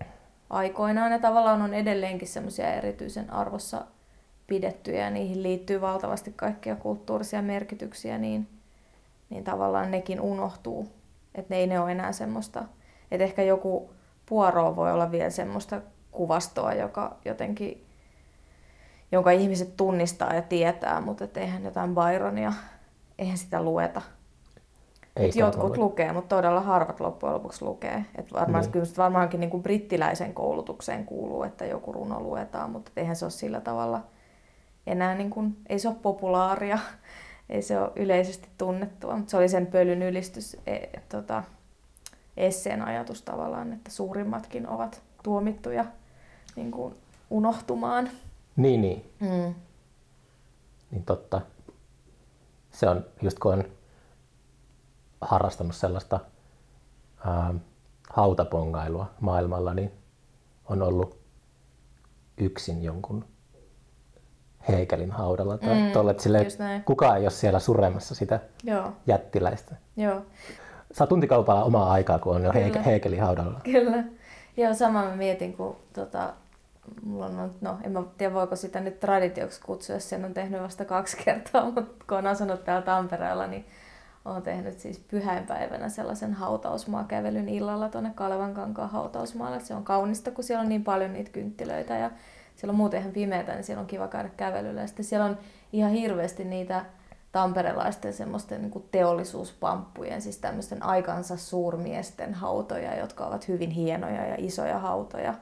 aikoinaan ja tavallaan on edelleenkin semmoisia erityisen arvossa pidettyjä ja niihin liittyy valtavasti kaikkia kulttuurisia merkityksiä, niin, niin tavallaan nekin unohtuu. Että ne ei ne ole enää semmoista, että ehkä joku puoro voi olla vielä semmoista kuvastoa, joka jotenkin, jonka ihmiset tunnistaa ja tietää, mutta et eihän jotain Byronia, eihän sitä lueta. Ei jotkut ole. lukee, mutta todella harvat loppujen lopuksi lukee. Et varmaan, Niin. kyllä varmaankin niin kuin brittiläisen koulutukseen kuuluu, että joku runo luetaan, mutta eihän se ole sillä tavalla enää, niin kuin, ei se ole populaaria, ei se ole yleisesti tunnettua, mutta se oli sen pölyn ylistys, e, tota, esseen ajatus tavallaan, että suurimmatkin ovat tuomittuja niin kuin unohtumaan. Niin, niin. Mm. Niin totta. Se on just kun on harrastanut sellaista ää, hautapongailua maailmalla, niin on ollut yksin jonkun Hegelin haudalla tai Mm, mm, tolle, näin. kukaan ei ole siellä suremassa sitä Joo, jättiläistä. joo. Saa tuntikaupalla omaa aikaa, kun on jo Kyllä. Hegelin haudalla. Kyllä. Joo, sama mä mietin, kun tota, mulla on, no en mä tiedä voiko sitä nyt traditioksi kutsua, jos sen on tehnyt vasta kaksi kertaa, mutta kun on asunut täällä Tampereella, niin olen tehnyt siis pyhäinpäivänä sellaisen hautausmaakävelyn illalla tuonne Kalevankankaan hautausmaalle. Se on kaunista, kun siellä on niin paljon niitä kynttilöitä ja siellä on muuten ihan pimeätä, niin siellä on kiva käydä kävelyllä. Ja sitten siellä on ihan hirveästi niitä tamperelaisten semmoisten niin teollisuuspamppujen, siis tämmöisten aikansa suurmiesten hautoja, jotka ovat hyvin hienoja ja isoja hautoja.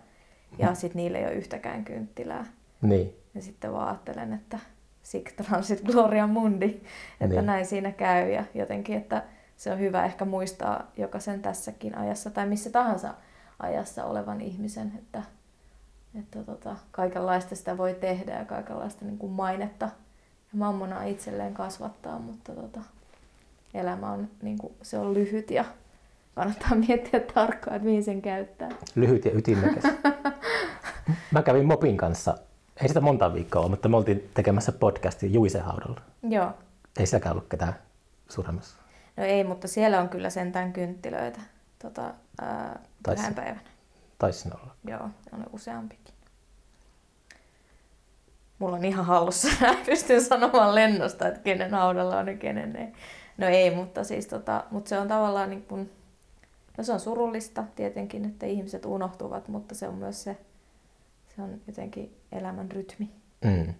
Ja sitten niillä ei ole yhtäkään kynttilää. Niin, Ja sitten vaan ajattelen, että sic transit gloria mundi, että Niin. niin. näin siinä käy ja jotenkin, että se on hyvä ehkä muistaa jokaisen tässäkin ajassa tai missä tahansa ajassa olevan ihmisen, että, että tota, kaikenlaista sitä voi tehdä ja kaikenlaista niin kuin mainetta ja mammonaa itselleen kasvattaa, mutta tota, elämä on, niin kuin, se on lyhyt ja kannattaa miettiä tarkkaan, että mihin sen käyttää. lyhyt ja ytimekäs. Mä kävin Mopin kanssa, ei sitä monta viikkoa ole, mutta me oltiin tekemässä podcastia Juisen haudalla. Joo. Ei sielläkään ollut ketään suremassa. No ei, mutta siellä on kyllä sentään kynttilöitä tota, ää, Taisi. pyhänpäivänä. Taisi siinä olla. Joo, on useampikin. Mulla on ihan hallussa, pystyn sanomaan lennosta, että kenen haudalla on ja kenen ei. No ei, mutta, siis tota, mutta se on tavallaan niin kuin, no se on surullista tietenkin, että ihmiset unohtuvat, mutta se on myös se, se on jotenkin elämän rytmi. Mm.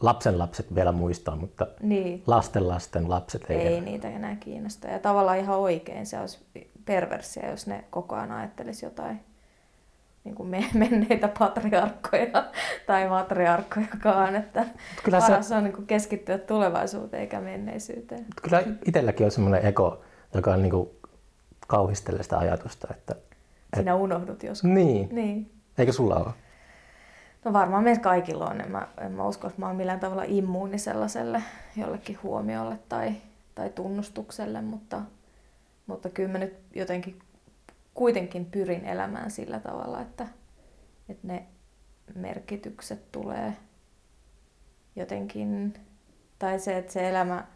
Lapsen lapset vielä muistaa, mutta Niin. lasten lasten lapset ei. Ei niitä enää kiinnosta. Ja tavallaan ihan oikein se olisi perversia, jos ne koko ajan ajattelisi jotain niin kuin me- menneitä patriarkkoja tai matriarkkojakaan. Että Kyllä se- paras on niin kuin keskittyä tulevaisuuteen eikä menneisyyteen. Kyllä itselläkin on semmoinen ego, joka on niinku kauhistelee sitä ajatusta, että Sinä unohdut joskus. niin, Niin. eikö sulla ole? No varmaan meillä kaikilla on. En mä, en mä usko, että mä oon millään tavalla immuuni sellaiselle jollekin huomiolle tai, tai tunnustukselle, mutta, mutta kyllä mä nyt jotenkin kuitenkin pyrin elämään sillä tavalla, että, että ne merkitykset tulee jotenkin, tai se, että se elämä,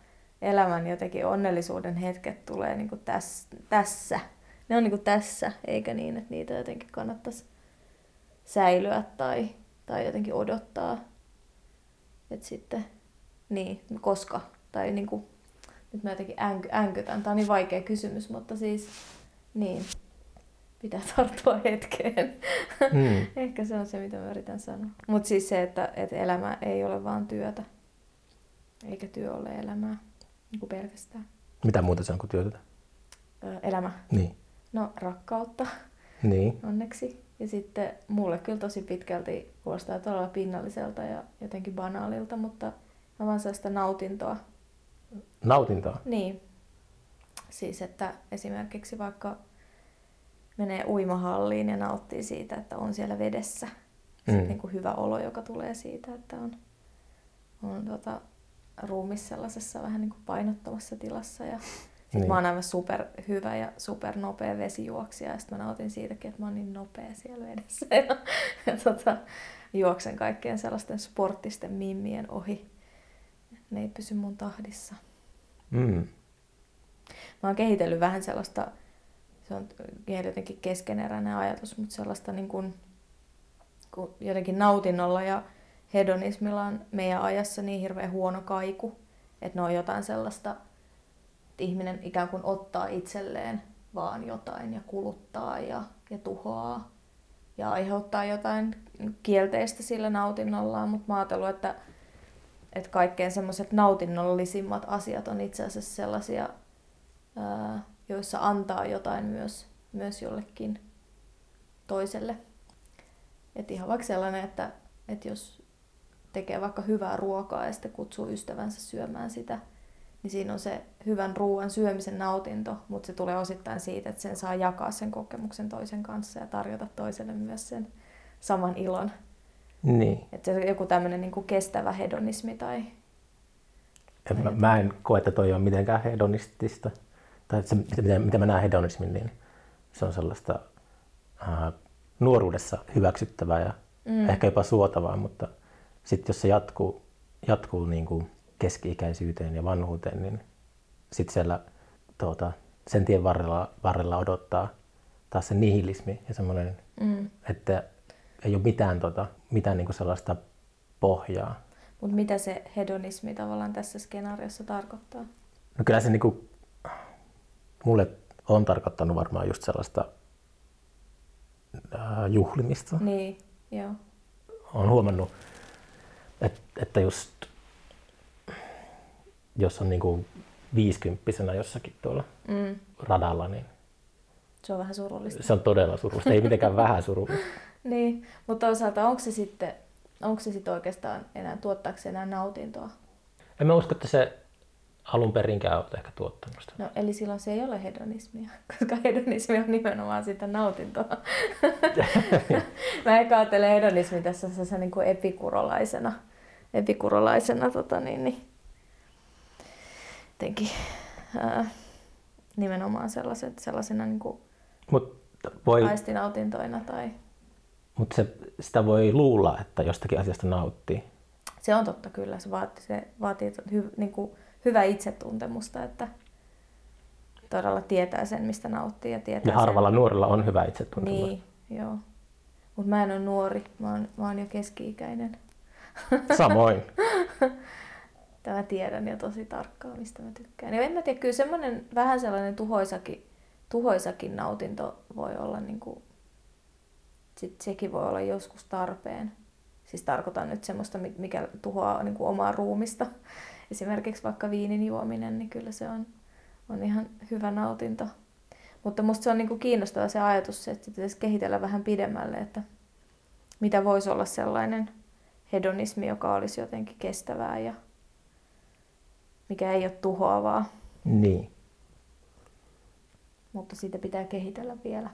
elämän jotenkin onnellisuuden hetket tulee niin kuin tässä, tässä. Ne on niin kuin tässä, eikä niin, että niitä jotenkin kannattaisi säilyä tai, tai jotenkin odottaa. Että sitten, niin, koska, tai niin kuin, nyt mä jotenkin änky, änkytän. Tämä on niin vaikea kysymys, mutta siis niin, pitää tarttua hetkeen. Mm. Ehkä se on se, mitä mä yritän sanoa. Mutta siis se, että, että elämä ei ole vaan työtä, eikä työ ole elämää niin kuin pelkästään. Mitä muuta se on kuin työtä? Elämä. Niin. No rakkautta Niin. onneksi. Ja sitten mulle kyllä tosi pitkälti kuulostaa todella pinnalliselta ja jotenkin banaalilta, mutta mä vaan saan sitä nautintoa. Nautintoa. Niin. Siis, että esimerkiksi vaikka menee uimahalliin ja nauttii siitä, että on siellä vedessä. Mm. Sitten niin kuin hyvä olo, joka tulee siitä, että on, on tota, ruumis sellaisessa vähän niin kuin painottomassa tilassa. Ja sitten Niin. mä oon aivan super hyvä ja super nopea vesijuoksija ja sitten mä nautin siitäkin, että mä oon niin nopea siellä vedessä. Ja, ja tota, juoksen kaikkien sellaisten sporttisten mimmien ohi. Ne ei pysy mun tahdissa. Mm. Mä oon kehitellyt vähän sellaista, se on jotenkin keskeneräinen ajatus, mutta sellaista niin kuin, kun jotenkin nautinnolla ja hedonismilla on meidän ajassa niin hirveän huono kaiku, että ne on jotain sellaista, että ihminen ikään kuin ottaa itselleen vaan jotain ja kuluttaa ja, ja tuhoaa ja aiheuttaa jotain kielteistä sillä nautinnollaan, mutta mä ajatellut, että, että kaikkein semmoiset nautinnollisimmat asiat on itse asiassa sellaisia, ää, joissa antaa jotain myös, myös jollekin toiselle. Et ihan vaikka sellainen, että, että jos tekee vaikka hyvää ruokaa ja sitten kutsuu ystävänsä syömään sitä, niin siinä on se hyvän ruoan syömisen nautinto, mutta se tulee osittain siitä, että sen saa jakaa sen kokemuksen toisen kanssa ja tarjota toiselle myös sen saman ilon. Niin. Että se on joku tämmöinen niin kestävä hedonismi tai Et mä, mä en koe, että toi on mitenkään hedonistista. Tai se, mitä, mitä mä näen hedonismin, niin se on sellaista ää, nuoruudessa hyväksyttävää ja mm. ehkä jopa suotavaa, mutta sitten jos se jatkuu, jatkuu niin kuin keski-ikäisyyteen ja vanhuuteen, niin sitten siellä tuota, sen tien varrella, varrella odottaa taas se nihilismi ja semmoinen, mm. että ei ole mitään, tota, mitään niin kuin sellaista pohjaa. Mutta mitä se hedonismi tavallaan tässä skenaariossa tarkoittaa? No kyllä se niinku, mulle on tarkoittanut varmaan just sellaista ää, juhlimista. Niin, joo. Olen huomannut, että, että just jos on niinku viisikymppisenä jossakin tuolla Mm. radalla, niin Se on vähän surullista. se on todella surullista. Ei mitenkään vähän surullista. Niin, mutta toisaalta onko se sitten, onko se sitten oikeastaan enää, tuottaako se enää nautintoa? En mä usko, että se alun perinkään olet ehkä tuottanut sitä. No, eli silloin se ei ole hedonismia, koska hedonismi on nimenomaan sitä nautintoa. Mä ehkä ajattelen hedonismi tässä sellaisena niin kuin epikurolaisena, epikurolaisena tota niin, niin, jotenkin, ää, nimenomaan sellaiset, sellaisena niin kuin Mutta voi, aistinautintoina tai mut se, sitä voi luulla, että jostakin asiasta nauttii. Se on totta kyllä, se vaatii, se vaatii hy, niin kuin hyvää itsetuntemusta, että todella tietää sen, mistä nauttii ja tietää Ja harvalla nuorella on hyvä itsetuntemus. sen. Niin, joo. Mutta mä en ole nuori, mä oon, mä oon jo keski-ikäinen. Samoin. Tämä tiedän jo tosi tarkkaan, mistä mä tykkään. Ja en mä tiedä, kyllä semmoinen vähän sellainen tuhoisakin, tuhoisakin nautinto voi olla, niin kuin, sit sekin voi olla joskus tarpeen. Siis tarkoitan nyt semmoista, mi- mikä tuhoaa niin kuin omaa ruumista. Esimerkiksi vaikka viinin juominen, niin kyllä se on, on ihan hyvä nautinto. Mutta musta se on niin kuin kiinnostava se ajatus, että pitäisi kehitellä vähän pidemmälle, että mitä voisi olla sellainen hedonismi, joka olisi jotenkin kestävää ja mikä ei ole tuhoavaa, Niin. mutta siitä pitää kehitellä vielä.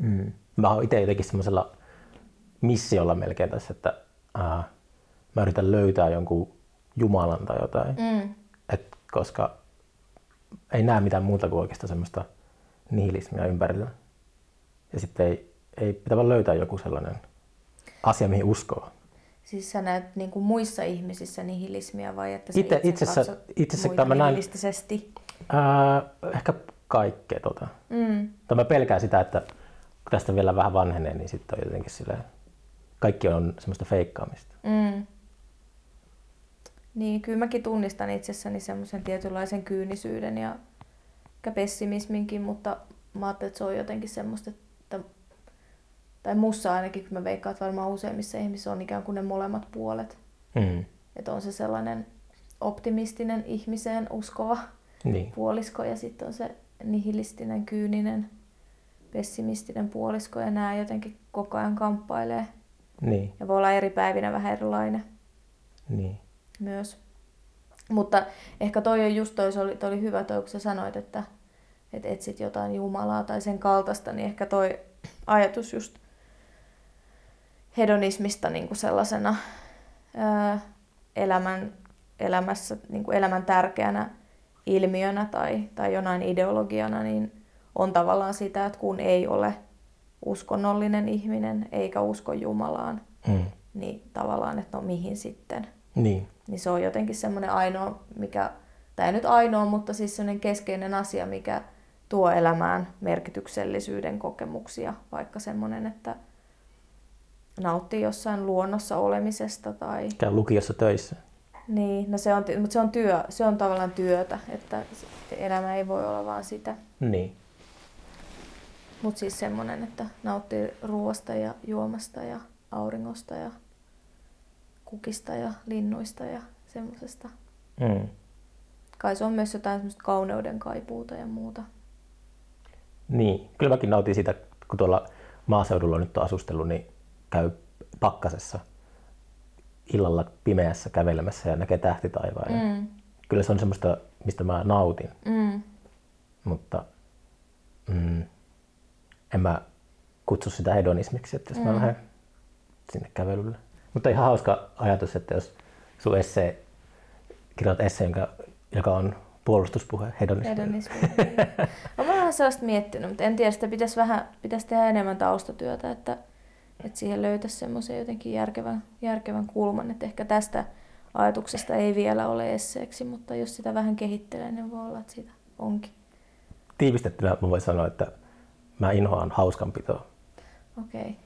Mm. Mä oon itse jotenkin semmoisella missiolla melkein tässä, että ää, mä yritän löytää jonkun Jumalan tai jotain. Mm. Et koska ei näe mitään muuta kuin oikeastaan semmoista nihilismia ympärillä. Ja sitten ei, ei pitää vaan löytää joku sellainen asia, mihin uskoo. Siis sä näet niin kuin muissa ihmisissä nihilismiä vai että sä Itse- itse, itse asiassa- katsot itse asiassa muita mä nihilistisesti? Ää, ehkä kaikkea tota. Mm. Tai mä pelkään sitä, että kun tästä vielä vähän vanhenee, niin sitten on jotenkin silleen, kaikki on semmoista feikkaamista. Mm. Niin, kyllä mäkin tunnistan itsessäni semmoisen tietynlaisen kyynisyyden ja ehkä pessimisminkin, mutta mä ajattelin, että se on jotenkin semmoista, että tai mussa ainakin, kun mä veikkaan, että varmaan useimmissa ihmisissä on ikään kuin ne molemmat puolet. Mm. Että on se sellainen optimistinen ihmiseen uskova Niin. puolisko ja sitten on se nihilistinen, kyyninen, pessimistinen puolisko ja nämä jotenkin koko ajan kamppailee. Niin. Ja voi olla eri päivinä vähän erilainen Niin. Myös. Mutta ehkä toi on just toi, se oli, toi oli hyvä toi, kun sä sanoit, että, että etsit jotain Jumalaa tai sen kaltaista, niin ehkä toi ajatus just hedonismista niin kuin sellaisena ää, elämän, elämässä, niin kuin elämän tärkeänä ilmiönä tai, tai jonain ideologiana, niin on tavallaan sitä, että kun ei ole uskonnollinen ihminen eikä usko Jumalaan, Mm. niin tavallaan, että no mihin sitten. Niin. Niin se on jotenkin semmoinen ainoa, mikä, tai ei nyt ainoa, mutta siis semmoinen keskeinen asia, mikä tuo elämään merkityksellisyyden kokemuksia, vaikka semmoinen, että nauttii jossain luonnossa olemisesta tai Käy lukiossa töissä. niin, no se on, mutta se on, työ, se on tavallaan työtä, että elämä ei voi olla vaan sitä. Niin. Mutta siis semmoinen, että nauttii ruoasta ja juomasta ja auringosta ja kukista ja linnuista ja semmoisesta. Mm. Kai se on myös jotain semmoista kauneuden kaipuuta ja muuta. Niin. Kyllä mäkin nautin siitä, kun tuolla maaseudulla nyt on asustellut, niin käy pakkasessa illalla pimeässä kävelemässä ja näkee tähtitaivaan. Mm. Kyllä se on semmoista, mistä mä nautin, Mm. mutta mm, en mä kutsu sitä hedonismiksi, että jos mä Mm. lähden sinne kävelylle. Mutta ihan hauska ajatus, että jos sun essee, kirjoitat esseen, joka, joka on puolustuspuhe hedonismille. Hedonismi. Olen vähän sellaista miettinyt, mutta en tiedä, sitä pitäisi, vähän, pitäisi tehdä enemmän taustatyötä, että, että siihen löytäisi semmoisen jotenkin järkevän, järkevän kulman, että ehkä tästä ajatuksesta ei vielä ole esseeksi, mutta jos sitä vähän kehittelee, niin voi olla, että siitä onkin. Tiivistettynä mä voin sanoa, että mä inhoan hauskanpitoa. Okei.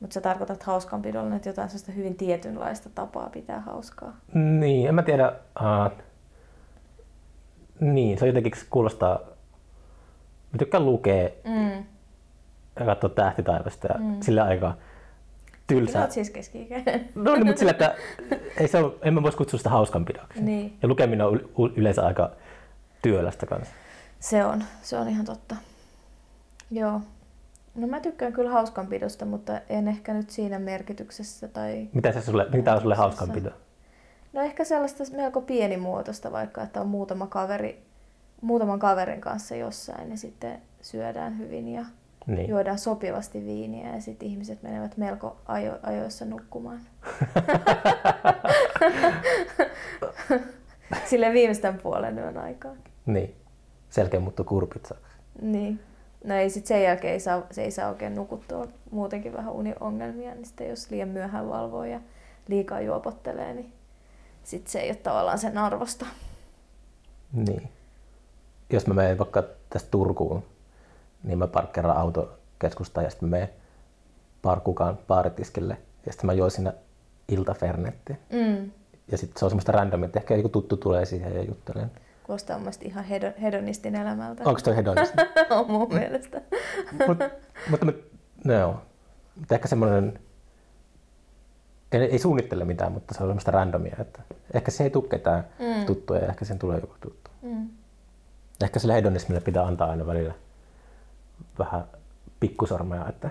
Mutta sä tarkoitat hauskanpidolla nyt jotain sellaista hyvin tietynlaista tapaa pitää hauskaa. Niin, en mä tiedä. Uh, niin, se jotenkin kuulostaa... Mä tykkään lukea Mm. ja katsoa tähtitaivasta ja Mm. sillä aika Sä tylsä. oot siis keski-ikäinen. No niin, mutta sillä, että ei se ole, en mä voisi kutsua sitä hauskanpidoksi. niin. Ja lukeminen on yle- yleensä aika työlästä kanssa. Se on, se on ihan totta. Joo. No mä tykkään kyllä hauskanpidosta, mutta en ehkä nyt siinä merkityksessä tai... Mitä, se sulle, mitä on sulle hauskanpito? No ehkä sellaista melko pienimuotoista vaikka, että on muutama kaveri, muutaman kaverin kanssa jossain ja sitten syödään hyvin ja Niin. juodaan sopivasti viiniä ja sitten ihmiset menevät melko ajo, ajoissa nukkumaan. Sille viimeisten puolen yön aikaa. niin. Selkeä muuttuu kurpitsaksi. Niin. No ei sit sen jälkeen ei saa, se ei saa oikein nukuttua muutenkin vähän uniongelmia, niin sitten jos liian myöhään valvoo ja liikaa juopottelee, niin sit se ei ole tavallaan sen arvosta. Niin. Jos mä menen vaikka tästä Turkuun, niin mä parkkeeraan auto keskustaan ja sitten mä menen parkukaan baaritiskille ja sitten mä juon siinä iltafernettiä. Mm. Ja sitten se on semmoista randomia, että ehkä joku tuttu tulee siihen ja juttelee. Mun mielestä ihan hedon, hedonistin elämältä. Onko toi hedonista? on mun mielestä. Mut, mutta me, no, mutta ehkä semmoinen, ei, ei suunnittele mitään, mutta se on semmoista randomia, että ehkä se ei tule ketään Mm. tuttuja ja ehkä sen tulee joku tuttu. Mm. Ehkä sille hedonismille pitää antaa aina välillä vähän pikkusormeja, että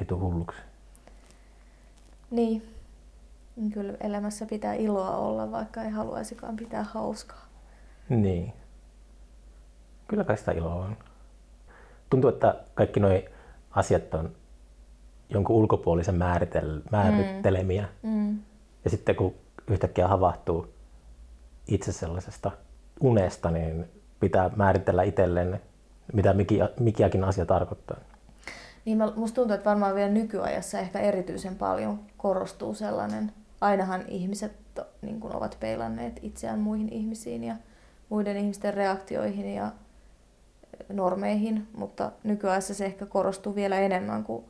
ei tule hulluksi. Niin. Niin Kyllä elämässä pitää iloa olla, vaikka ei haluaisikaan pitää hauskaa. Niin. Kyllä kai sitä iloa on. Tuntuu, että kaikki nuo asiat on jonkun ulkopuolisen määritel- määrittelemiä. Mm. Ja sitten kun yhtäkkiä havahtuu itse sellaisesta unesta, niin pitää määritellä itselleen, mitä miki, mikiäkin asia tarkoittaa. Niin musta tuntuu, että varmaan vielä nykyajassa ehkä erityisen paljon korostuu sellainen, ainahan ihmiset niin kuin ovat peilanneet itseään muihin ihmisiin ja muiden ihmisten reaktioihin ja normeihin, mutta nykyajassa se ehkä korostuu vielä enemmän, kun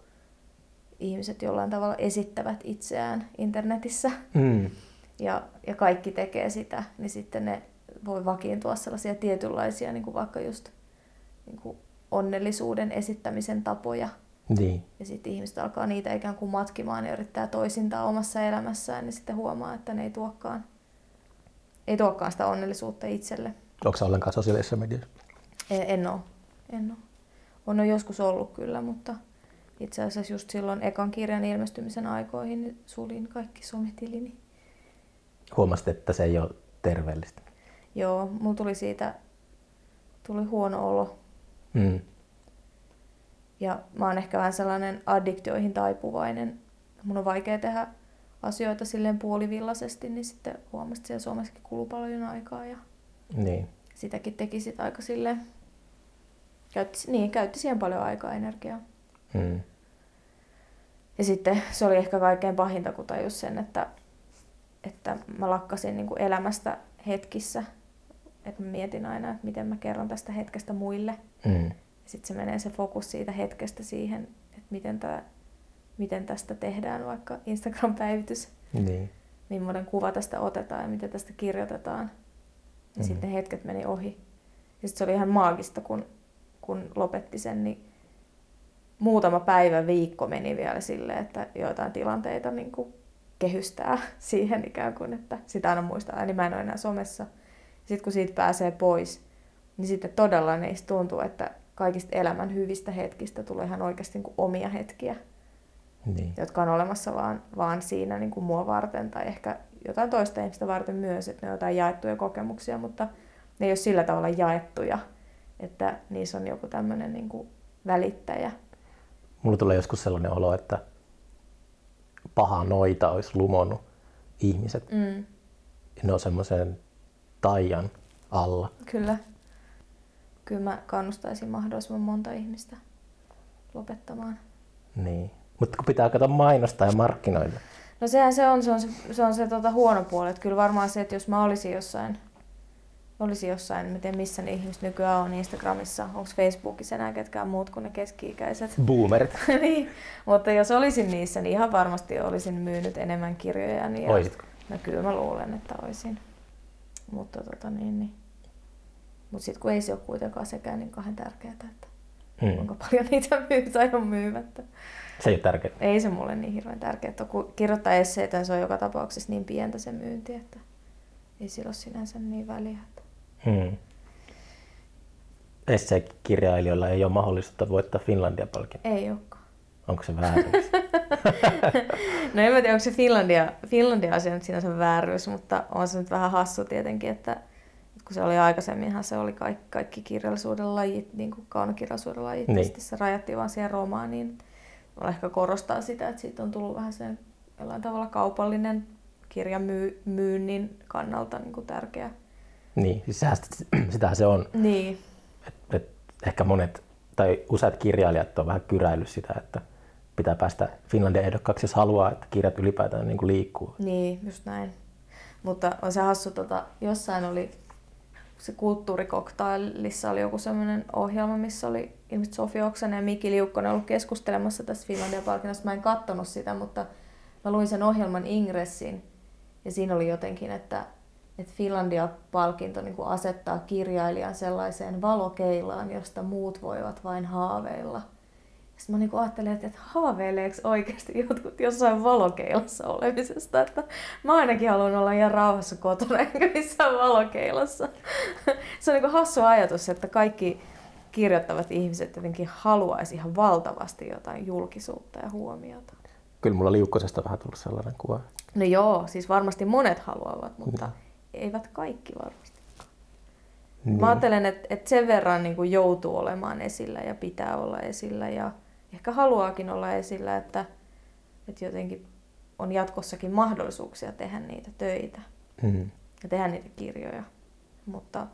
ihmiset jollain tavalla esittävät itseään internetissä. Mm. ja, ja kaikki tekee sitä, niin sitten ne voi vakiintua sellaisia tietynlaisia, niin kuin vaikka just niin kuin onnellisuuden esittämisen tapoja. Niin. Ja sitten ihmiset alkaa niitä ikään kuin matkimaan ja yrittää toisintaa omassa elämässään, niin sitten huomaa, että ne ei tuokkaan, ei tuokkaan sitä onnellisuutta itselle. Onko se ollenkaan sosiaalisessa mediassa? En, en ole. En ole. On, on joskus ollut kyllä, mutta itse asiassa just silloin ekan kirjan ilmestymisen aikoihin niin sulin kaikki sometilini. Huomasit, että se ei ole terveellistä. Joo, mulla tuli siitä tuli huono olo. Mm. Ja mä oon ehkä vähän sellainen addiktioihin taipuvainen. Mun on vaikea tehdä asioita silleen puolivillaisesti, niin sitten huomasin, että siellä Suomessakin kuluu paljon aikaa ja Niin. sitäkin teki sit aika silleen, käytti, niin, käytti siihen paljon aikaa ja energiaa. Mm. Ja sitten se oli ehkä kaikkein pahinta, kun tajus sen, että, että mä lakkasin niin kuin elämästä hetkissä. Että mä mietin aina, että miten mä kerron tästä hetkestä muille. Mm. Ja sitten se menee se fokus siitä hetkestä siihen, että miten, tää, miten tästä tehdään vaikka Instagram-päivitys. Niin. Millainen kuva tästä otetaan ja miten tästä kirjoitetaan. Ja Mhm. sitten hetket meni ohi. Ja sitten se oli ihan maagista, kun, kun lopetti sen, niin muutama päivä, viikko meni vielä silleen, että joitain tilanteita niin kuin kehystää siihen ikään kuin, että sitä aina muistaa, niin mä en ole enää somessa. Sitten kun siitä pääsee pois, niin sitten todella niistä tuntuu, että kaikista elämän hyvistä hetkistä tulee ihan oikeasti niin kuin omia hetkiä, Niin. jotka on olemassa vaan, vaan siinä niin kuin mua varten tai ehkä jotain toista ihmistä varten myös, että ne on jotain jaettuja kokemuksia, mutta ne ei ole sillä tavalla jaettuja, että niissä on joku tämmöinen niin kuin välittäjä. Mulla tulee joskus sellainen olo, että paha noita olisi lumonnut ihmiset. Mm, ne on semmoisen taian alla. kyllä. Kyllä mä kannustaisin mahdollisimman monta ihmistä lopettamaan. Niin. Mutta kun pitää katsoa mainostaa ja markkinoida. No sehän se on, se on se, se, on se tota huono puoli. Että kyllä varmaan se, että jos mä olisin jossain, olisin jossain, en tiedä missä ne ihmiset nykyään on Instagramissa, onko Facebookissa enää ketkään muut kuin ne keski-ikäiset. Boomerit. niin, mutta jos olisin niissä, niin ihan varmasti olisin myynyt enemmän kirjoja. Niin Oisitko? No kyllä mä luulen, että olisin. Mutta tota niin, niin. Mut sit kun ei se ole kuitenkaan sekään niin kahden tärkeää, että Mm. kuinka paljon niitä myy tai on myymättä. Se ei ole tärkeää. Ei se mulle niin hirveän tärkeää. Kun kirjoittaa esseitä, se on joka tapauksessa niin pientä se myynti, että ei sillä ole sinänsä niin väliä. Että... Mm. Esseekirjailijoilla ei ole mahdollisuutta voittaa Finlandia-palkintoa. Ei olekaan. Onko se väärin? No en mä tiedä, onko se Finlandia, Finlandia asia nyt sinänsä vääryys, mutta on se nyt vähän hassu tietenkin, että, kun se oli aikaisemminhan se oli kaikki, kaikki kirjallisuuden lajit, niin kuin kaunokirjallisuuden lajit, Niin. sitten se rajattiin vaan siihen romaaniin. Ehkä korostaa sitä, että siitä on tullut vähän sen jollain tavalla kaupallinen kirjan myy, myynnin kannalta niin kuin tärkeä. niin, siis sehän, sitähän se on. Niin, Et, et ehkä monet tai useat kirjailijat on vähän kyräillyt sitä, että pitää päästä Finlandia ehdokkaaksi, jos haluaa, että kirjat ylipäätään niin kuin liikkuu. Niin, just näin. Mutta on se hassu, tota, jossain oli se kulttuurikoktailissa oli joku semmoinen ohjelma, missä oli ilmeisesti Sofia Oksanen ja Miki Liukkonen ollut keskustelemassa tästä Finlandia-palkinnosta. Mä en kattonut sitä, mutta mä luin sen ohjelman ingressin ja siinä oli jotenkin, että, että Finlandia-palkinto niin asettaa kirjailijan sellaiseen valokeilaan, josta muut voivat vain haaveilla. Sitten mä niinku ajattelin, että, että haaveileeko oikeasti jotkut jossain valokeilassa olemisesta, että mä ainakin haluan olla ihan rauhassa kotona enkä missään valokeilassa. Se on niinku hassu ajatus, että kaikki kirjoittavat ihmiset jotenkin haluaisi ihan valtavasti jotain julkisuutta ja huomiota. Kyllä mulla liukkosesta vähän tullut sellainen kuva. No joo, siis varmasti monet haluavat, mutta eivät kaikki varmasti. Niin. Mä ajattelen, että, että sen verran niin kuin joutuu olemaan esillä ja pitää olla esillä ja ehkä haluaakin olla esillä, että, että jotenkin on jatkossakin mahdollisuuksia tehdä niitä töitä Mm. ja tehdä niitä kirjoja. Mutta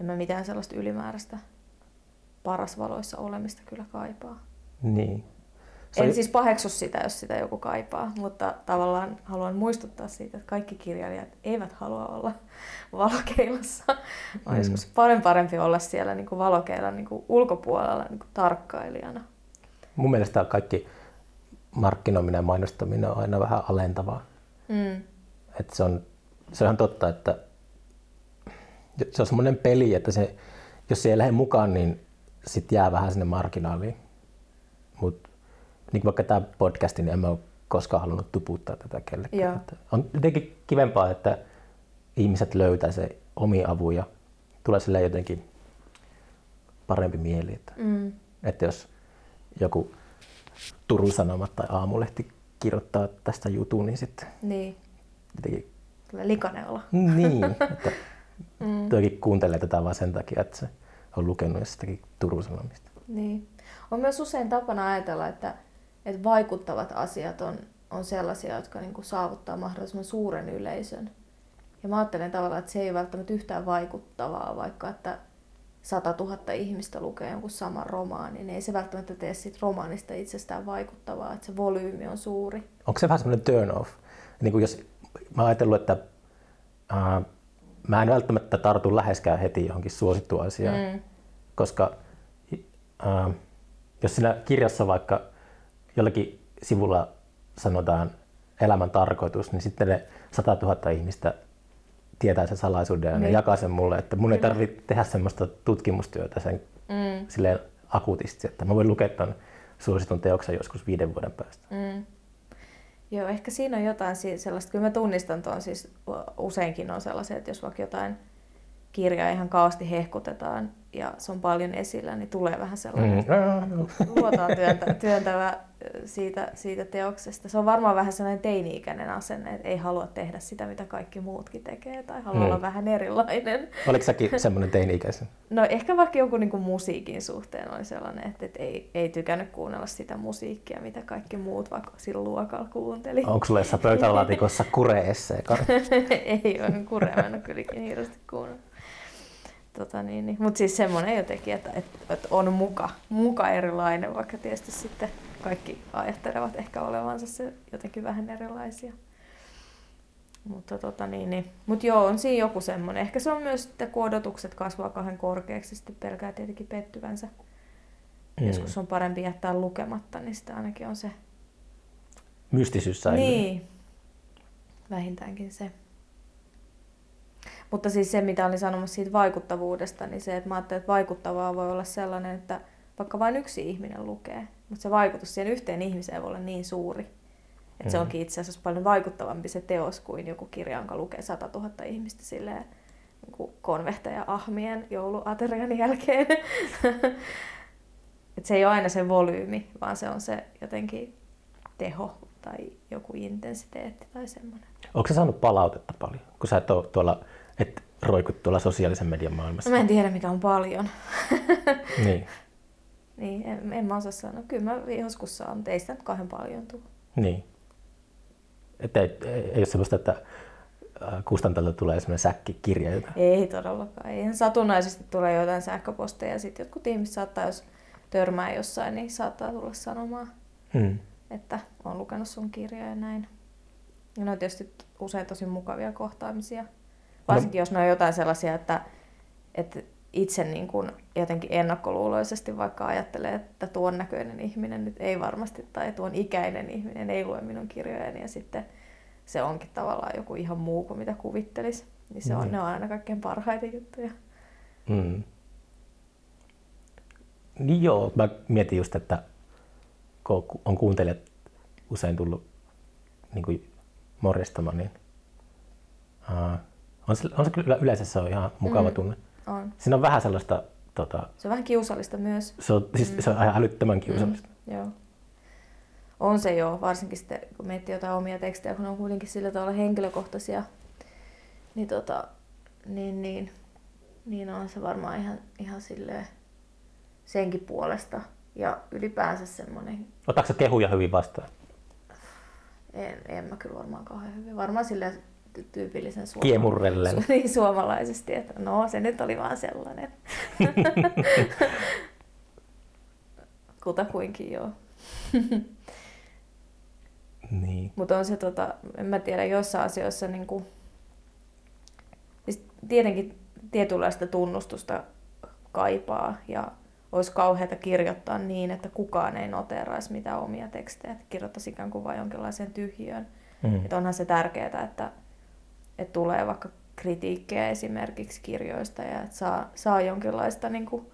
en mä mitään sellaista ylimääräistä parasvaloissa olemista kyllä kaipaa. Niin. Se En siis paheksu sitä, jos sitä joku kaipaa, mutta tavallaan haluan muistuttaa siitä, että kaikki kirjailijat eivät halua olla valokeilassa. Mm. On joskus paljon parempi olla siellä niin kuin valokeilan niin kuin ulkopuolella niin kuin tarkkailijana. Mun mielestä kaikki markkinoiminen ja mainostaminen on aina vähän alentavaa. Mm. että se on, se on ihan totta, että se on semmoinen peli, että se, jos se ei lähde mukaan, niin sitten jää vähän sinne marginaaliin. Mutta niin vaikka tämä podcasti, niin en mä ole koskaan halunnut tuputtaa tätä kellekään. On jotenkin kivempaa, että ihmiset löytää se omi avu ja tulee sille jotenkin parempi mieli. Että, mm. että jos joku Turun Sanomat tai Aamulehti kirjoittaa tästä jutun, niin sitten niin. jotenkin... Tulee likainen olo. Niin, että mm. kuuntelee tätä vain sen takia, että se on lukenut jostakin Turun Sanomista. Niin. On myös usein tapana ajatella, että, että vaikuttavat asiat on, on sellaisia, jotka niin kuin saavuttaa mahdollisimman suuren yleisön. Ja mä ajattelen tavallaan, että se ei välttämättä yhtään vaikuttavaa, vaikka että 100 000 ihmistä lukee jonkun saman romaanin, niin ei se välttämättä tee siitä romaanista itsestään vaikuttavaa, että se volyymi on suuri. Onko se vähän semmoinen turn off? Niin kuin jos mä ajatellut, että uh, mä en välttämättä tartu läheskään heti johonkin suosittuun asiaan, mm. koska uh, jos siinä kirjassa vaikka jollakin sivulla sanotaan elämän tarkoitus, niin sitten ne 100 000 ihmistä tietää sen salaisuuden ja niin. jakaa sen mulle, että mun ei tarvitse tehdä semmoista tutkimustyötä sen mm. silleen akuutisti, että mä voin lukea ton suositun teoksen joskus viiden vuoden päästä. Mm. Joo, ehkä siinä on jotain sellaista, kyllä mä tunnistan tuon siis useinkin on sellaisia, että jos vaikka jotain kirjaa ihan kaasti hehkutetaan ja se on paljon esillä, niin tulee vähän sellainen mm. luotaan työntä, työntävä siitä, siitä teoksesta. Se on varmaan vähän sellainen teini-ikäinen asenne, että ei halua tehdä sitä, mitä kaikki muutkin tekee, tai haluaa mm. olla vähän erilainen. Oliko säkin semmoinen teini-ikäisen? No ehkä vaikka jonkun niin kuin musiikin suhteen oli sellainen, että, että ei, ei tykännyt kuunnella sitä musiikkia, mitä kaikki muut vaikka sillä luokalla kuunteli. Onko sulla jossain pöytälaatikossa kure-essee? ei ole, kure mä en ole kylläkin hirveästi kuunnellut. Tota niin, niin. Mutta siis semmoinen jotenkin, että, että, että on muka, muka erilainen, vaikka tietysti sitten kaikki ajattelevat ehkä olevansa se jotenkin vähän erilaisia. Mutta tota niin, niin. Mut joo, on siinä joku semmoinen. Ehkä se on myös, että kun odotukset kasvaa kahden korkeaksi, sitten pelkää tietenkin pettyvänsä. Mm. Joskus on parempi jättää lukematta, niin sitä ainakin on se... Mystisyys säilyy. Niin, vähintäänkin se. Mutta siis se, mitä olin sanomassa siitä vaikuttavuudesta, niin se, että mä ajattelin, että vaikuttavaa voi olla sellainen, että vaikka vain yksi ihminen lukee, mutta se vaikutus siihen yhteen ihmiseen voi olla niin suuri, että mm. se onkin itse asiassa paljon vaikuttavampi se teos kuin joku kirja, jonka lukee 100 000 ihmistä silleen niin konvehteja ahmien jouluaterian jälkeen. Et se ei ole aina se volyymi, vaan se on se jotenkin teho tai joku intensiteetti tai semmoinen. Onko sä saanut palautetta paljon, kun sä et ole tuolla et roikut tuolla sosiaalisen median maailmassa? No mä en tiedä, mikä on paljon. niin. Niin, en, en mä osaa sanoa. Kyllä mä joskus saan, mutta ei sitä nyt kauhean paljon tule. Niin. Että ei, ei, ei ole sellaista, että kustantajalta tulee semmoinen säkkikirja. Jota... Ei todellakaan. Ei satunnaisesti tulee jotain sähköposteja ja sitten jotkut ihmiset saattaa, jos törmää jossain, niin saattaa tulla sanomaan, hmm. että on lukenut sun kirjoja ja näin. Ja ne on tietysti usein tosi mukavia kohtaamisia. Varsinkin no. jos ne on jotain sellaisia, että, että itse niin kuin jotenkin ennakkoluuloisesti vaikka ajattelee, että tuon näköinen ihminen nyt ei varmasti, tai tuon ikäinen ihminen ei lue minun kirjojeni, ja sitten se onkin tavallaan joku ihan muu kuin mitä kuvittelisi. Niin se on, mm. ne on aina kaikkein parhaita juttuja. Mm. Niin joo, mä mietin just, että kun on kuuntelijat usein tullut niin kuin morjestamaan, niin uh, on se, on se kyllä yleensä se on ihan mukava mm, tunne. On. Siinä on vähän sellaista... Tota, se on vähän kiusallista myös. Se on, siis, mm. se on ihan älyttömän kiusallista. Mm, joo. On se joo, varsinkin sitten kun miettii jotain omia tekstejä, kun ne on kuitenkin sillä tavalla henkilökohtaisia, niin, tota, niin, niin, niin on se varmaan ihan, ihan silleen senkin puolesta. Ja ylipäänsä semmoinen... Otatko kehuja hyvin vastaan? En, en mä kyllä varmaan kauhean hyvin. Varmaan silleen tyypillisen suoma- Su- niin, suomalaisesti, että no se nyt oli vaan sellainen. Kutakuinkin joo. niin. Mutta on se, tota, en mä tiedä, joissain asioissa niin kuin, siis tietenkin tietynlaista tunnustusta kaipaa ja olisi kauheata kirjoittaa niin, että kukaan ei noteraisi mitään omia tekstejä, että kirjoittaisi ikään kuin vain jonkinlaiseen tyhjiöön. Mm. Että onhan se tärkeää, että että tulee vaikka kritiikkejä esimerkiksi kirjoista ja että saa, saa jonkinlaista niin kuin,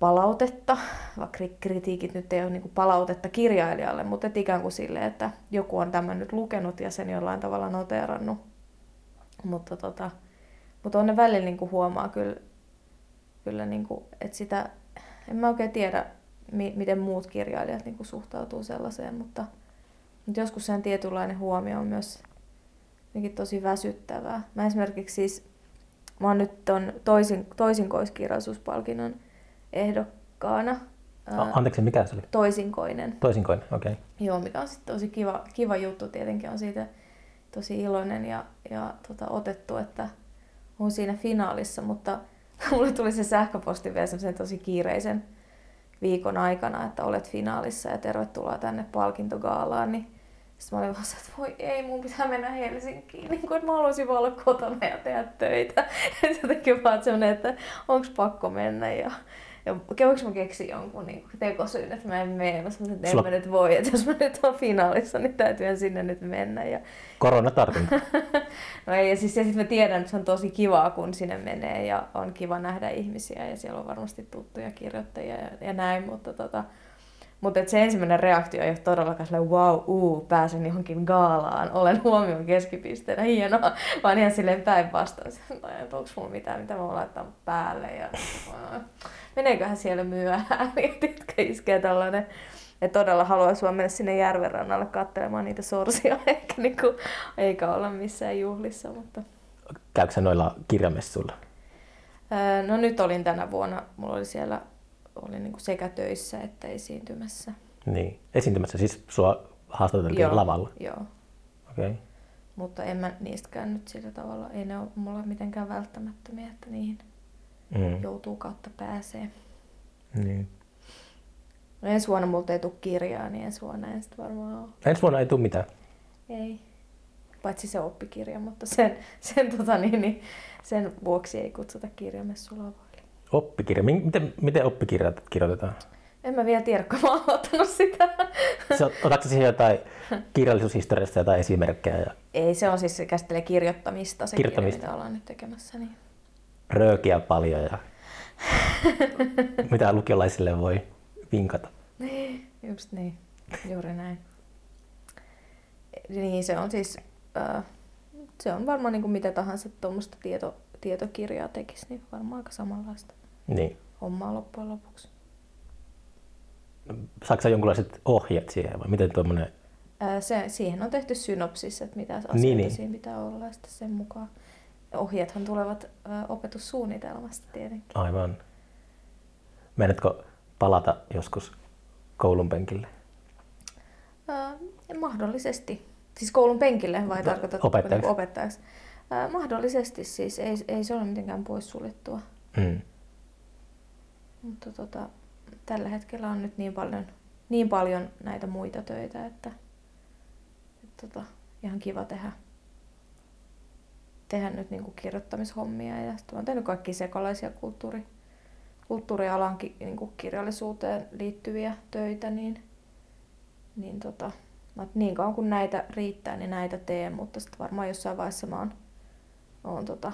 palautetta, vaikka kritiikit nyt ei ole niin kuin palautetta kirjailijalle, mutta et ikään kuin sille, että joku on tämän nyt lukenut ja sen jollain tavalla noteerannut. Mutta, tota, mutta on ne välillä niin kuin huomaa kyllä, kyllä niin kuin, että sitä, en mä oikein tiedä, mi- miten muut kirjailijat niin kuin suhtautuu sellaiseen, mutta, mutta joskus sen tietynlainen huomio on myös tosi väsyttävää. Mä esimerkiksi siis, mä oon nyt ton toisin, toisinkoiskirjallisuuspalkinnon ehdokkaana. Anteeksi, mikä se oli? Toisinkoinen. Toisinkoinen, okei. Okay. Joo, mikä on sitten tosi kiva, kiva juttu tietenkin, on siitä tosi iloinen ja, ja tota, otettu, että on siinä finaalissa, mutta mulle tuli se sähköposti vielä semmoisen tosi kiireisen viikon aikana, että olet finaalissa ja tervetuloa tänne palkintogaalaan, niin sitten mä olin vaan että voi ei, mun pitää mennä Helsinkiin, niin kuin, että mä haluaisin vaan olla kotona ja tehdä töitä. Ja jotenkin vaan semmoinen, että onko pakko mennä ja ja voinko mä keksin jonkun niin tekosyyn, että mä en mene. Mä sanoin, että en mä nyt voi, että jos mä nyt oon finaalissa, niin täytyy sinne nyt mennä. Ja... Koronatartunta. no ei, ja siis ja sit mä tiedän, että se on tosi kivaa, kun sinne menee ja on kiva nähdä ihmisiä ja siellä on varmasti tuttuja kirjoittajia ja, ja näin, mutta tota, mutta se ensimmäinen reaktio ei ole todellakaan silleen, wow, uu, pääsen johonkin gaalaan, olen huomion keskipisteenä, hienoa, vaan ihan silleen päinvastoin, että onko mulla mitään, mitä mä voin laittaa päälle? Ja meneeköhän siellä myöhään, että iskee tällainen, että todella haluaisi vaan mennä sinne järvenrannalle katselemaan niitä sorsia, eikä, niinku, eikä olla missään juhlissa. Mutta... Käykö noilla kirjamessuilla? no nyt olin tänä vuonna, mulla oli siellä olin niin sekä töissä että esiintymässä. Niin, esiintymässä siis sua haastateltiin joo, lavalla? Joo. Okei. Okay. Mutta en mä niistäkään nyt sillä tavalla, ei ne ole mulle mitenkään välttämättömiä, että niihin mm. joutuu kautta pääsee. Niin. No ensi vuonna multa ei tule kirjaa, niin ensi vuonna en sitten varmaan ole. Ensi vuonna ei tule mitään? Ei. Paitsi se oppikirja, mutta sen, sen, tota, niin, niin, sen vuoksi ei kutsuta kirjamessulla Oppikirja. Miten, miten oppikirjat kirjoitetaan? En mä vielä tiedä, kun mä oon ottanut sitä. Se, otatko siihen jotain kirjallisuushistoriasta jotain esimerkkejä? Ja... Ei, se on siis, se käsittelee kirjoittamista, se kirjoittamista. kirja, mitä ollaan nyt tekemässä. Niin. Röökiä paljon ja mitä lukiolaisille voi vinkata. Just niin, juuri näin. Niin, se on siis, äh, se on varmaan niin kuin mitä tahansa tuommoista tieto, tietokirjaa tekisi, niin varmaan aika samanlaista niin. hommaa loppujen lopuksi. Saatko jonkinlaiset ohjeet siihen vai miten tuommoinen? Se, siihen on tehty synopsis, että mitä asioita niin, niin. siinä pitää olla ja sitten sen mukaan. Ohjeethan tulevat opetussuunnitelmasta tietenkin. Aivan. Menetkö palata joskus koulun penkille? Ö, mahdollisesti. Siis koulun penkille vai no, tarkoitatko opettajaksi? opettajaksi? Mahdollisesti siis, ei, ei se ole mitenkään poissuljettua. Mm. Mutta tota, tällä hetkellä on nyt niin paljon, niin paljon näitä muita töitä, että, että tota, ihan kiva tehdä, tehdä nyt niin kuin kirjoittamishommia. Ja sitten olen tehnyt kaikki sekalaisia kulttuuri, kulttuurialan niin kuin kirjallisuuteen liittyviä töitä, niin, niin, tota, niin kauan kuin näitä riittää, niin näitä teen, mutta sitten varmaan jossain vaiheessa mä oon, oon tota,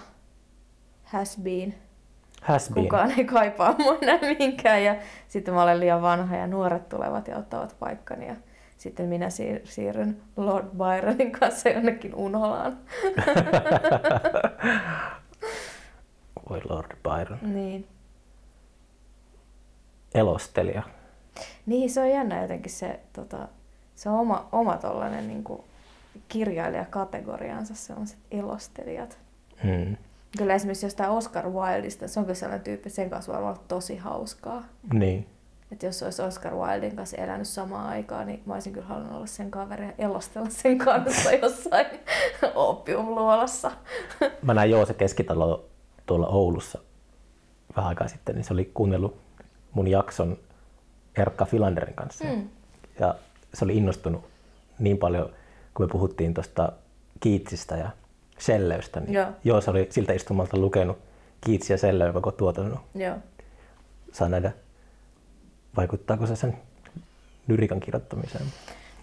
has been Has been. Kukaan ei kaipaa mua enää minkään ja sitten mä olen liian vanha ja nuoret tulevat ja ottavat paikkani ja sitten minä siir- siirryn Lord Byronin kanssa jonnekin unholaan. Voi Lord Byron. Niin. Elostelija. Niin, se on jännä jotenkin se, tota, se on oma, oma tollanen niin kirjailijakategoriansa, sellaiset elostelijat. Hmm. Kyllä esimerkiksi jostain Oscar Wildista, se on kyllä sellainen tyyppi, sen kanssa varmaan tosi hauskaa. Niin. Että jos olisi Oscar Wildin kanssa elänyt samaan aikaan, niin mä olisin kyllä halunnut olla sen kaveri ja elostella sen kanssa jossain opiumluolassa. Mä näin joo se keskitalo tuolla Oulussa vähän aikaa sitten, niin se oli kuunnellut mun jakson Erkka Filanderin kanssa. Mm. Ja se oli innostunut niin paljon, kun me puhuttiin tuosta Kiitsistä ja Selleystä, niin joo. joo. se oli siltä istumalta lukenut Kiitsi ja Selleyä koko tuotannon. Joo. Saa nähdä, vaikuttaako se sen lyriikan kirjoittamiseen.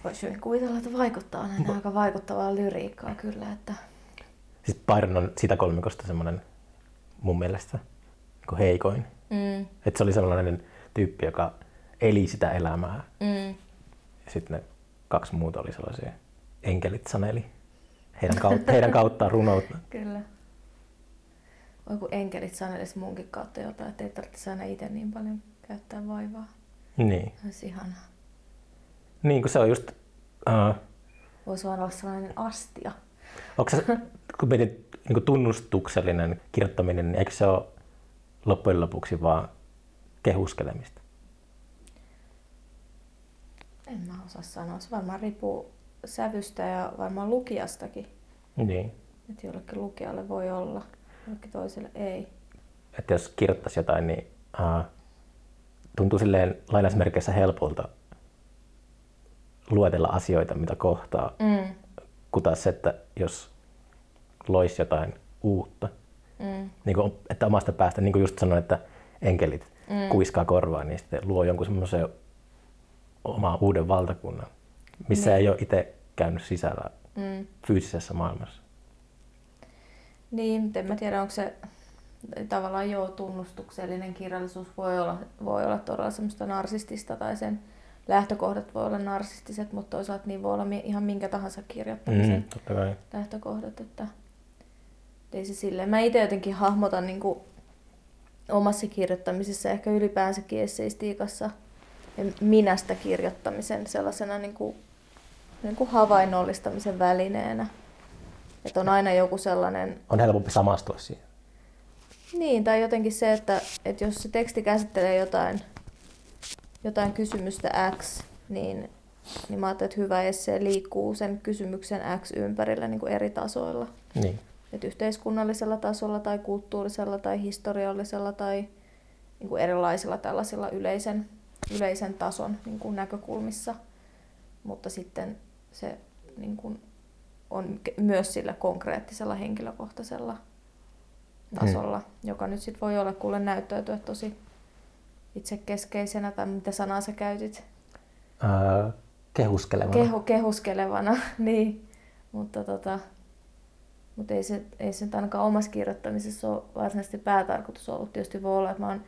Voisi hyvin kuvitella, että vaikuttaa näin Va- aika vaikuttavaa lyriikkaa kyllä. Että... Siis Byron on sitä kolmikosta semmoinen mun mielestä niin heikoin. Mm. Että se oli sellainen tyyppi, joka eli sitä elämää. Mm. Ja sitten ne kaksi muuta oli sellaisia enkelit saneli heidän, kautta, heidän kauttaan runoutta. Kyllä. Oi kun enkelit sanelisi munkin kautta jotain, että ei tarvitsisi aina itse niin paljon käyttää vaivaa. Niin. Olisi ihanaa. Niin, kun se on just... Uh, Voisi vaan olla sellainen astia. onko se, kun mietit niin tunnustuksellinen kirjoittaminen, niin eikö se ole loppujen lopuksi vaan kehuskelemista? En mä osaa sanoa. Se varmaan riippuu sävystä ja varmaan lukijastakin. Niin. Että jollekin lukijalle voi olla, jollekin toiselle ei. Että jos kirjoittaisi jotain, niin uh, tuntuu silleen lainausmerkeissä helpolta luetella asioita, mitä kohtaa, Mm. kun taas se, että jos loisi jotain uutta, Mm. niin kuin, että omasta päästä, niin kuin just sanoin, että enkelit Mm. kuiskaa korvaa, niin sitten luo jonkun semmoisen oman uuden valtakunnan, missä Niin. ei ole itse käynyt sisällä Mm. fyysisessä maailmassa. Niin, en mä tiedä, onko se tavallaan joo tunnustuksellinen kirjallisuus voi olla, voi olla todella semmoista narsistista tai sen lähtökohdat voi olla narsistiset, mutta toisaalta niin voi olla ihan minkä tahansa kirjoittamisen Mm, totta kai. lähtökohdat, että ei se silleen. Mä itse jotenkin hahmotan niin kuin omassa kirjoittamisessa, ehkä ylipäänsäkin esseistiikassa minästä kirjoittamisen sellaisena niin kuin, niin kuin havainnollistamisen välineenä. Että on aina joku sellainen On helpompi samastua siihen. niin, tai jotenkin se, että, että jos se teksti käsittelee jotain, jotain kysymystä X, niin, niin mä ajattelen, että hyvä essee liikkuu sen kysymyksen X ympärillä niin kuin eri tasoilla. Niin. Et yhteiskunnallisella tasolla tai kulttuurisella tai historiallisella tai niin kuin erilaisilla tällaisilla yleisen, yleisen tason niin kuin näkökulmissa. Mutta sitten se niin kuin, on myös sillä konkreettisella henkilökohtaisella tasolla, hmm. joka nyt sitten voi olla kuule näyttäytyä tosi itsekeskeisenä tai mitä sanaa sä käytit, Öö, kehuskelevana. Kehu, kehuskelevana, niin. Mutta tota, mutta ei se, ei se nyt ainakaan omassa kirjoittamisessa ole varsinaisesti päätarkoitus ollut. Tietysti voi olla, että mä oon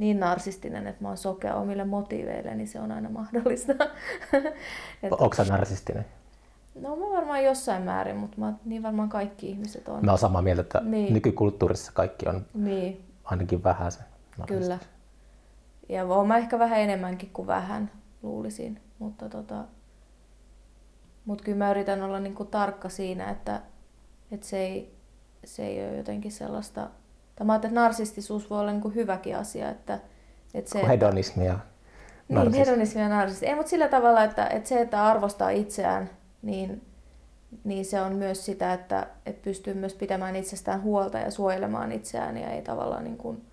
niin narsistinen, että mä oon sokea omille motiiveille, niin se on aina mahdollista. Onko sä narsistinen? no mä varmaan jossain määrin, mutta mä, niin varmaan kaikki ihmiset on. Mä oon samaa mieltä, että Niin. nykykulttuurissa kaikki on Niin, ainakin vähän se kyllä. Ja oon mä ehkä vähän enemmänkin kuin vähän, luulisin. Mutta tota, mut kyllä mä yritän olla niinku tarkka siinä, että, että se, ei, se ei ole jotenkin sellaista... Tai mä ajattelen, että narsistisuus voi olla niinku hyväkin asia, että, että se, hedonismi ja Niin, hedonismi ja narsismi. Ei, mutta sillä tavalla, että, että se, että arvostaa itseään, niin, niin se on myös sitä, että, että pystyy myös pitämään itsestään huolta ja suojelemaan itseään ja ei tavallaan niin kuin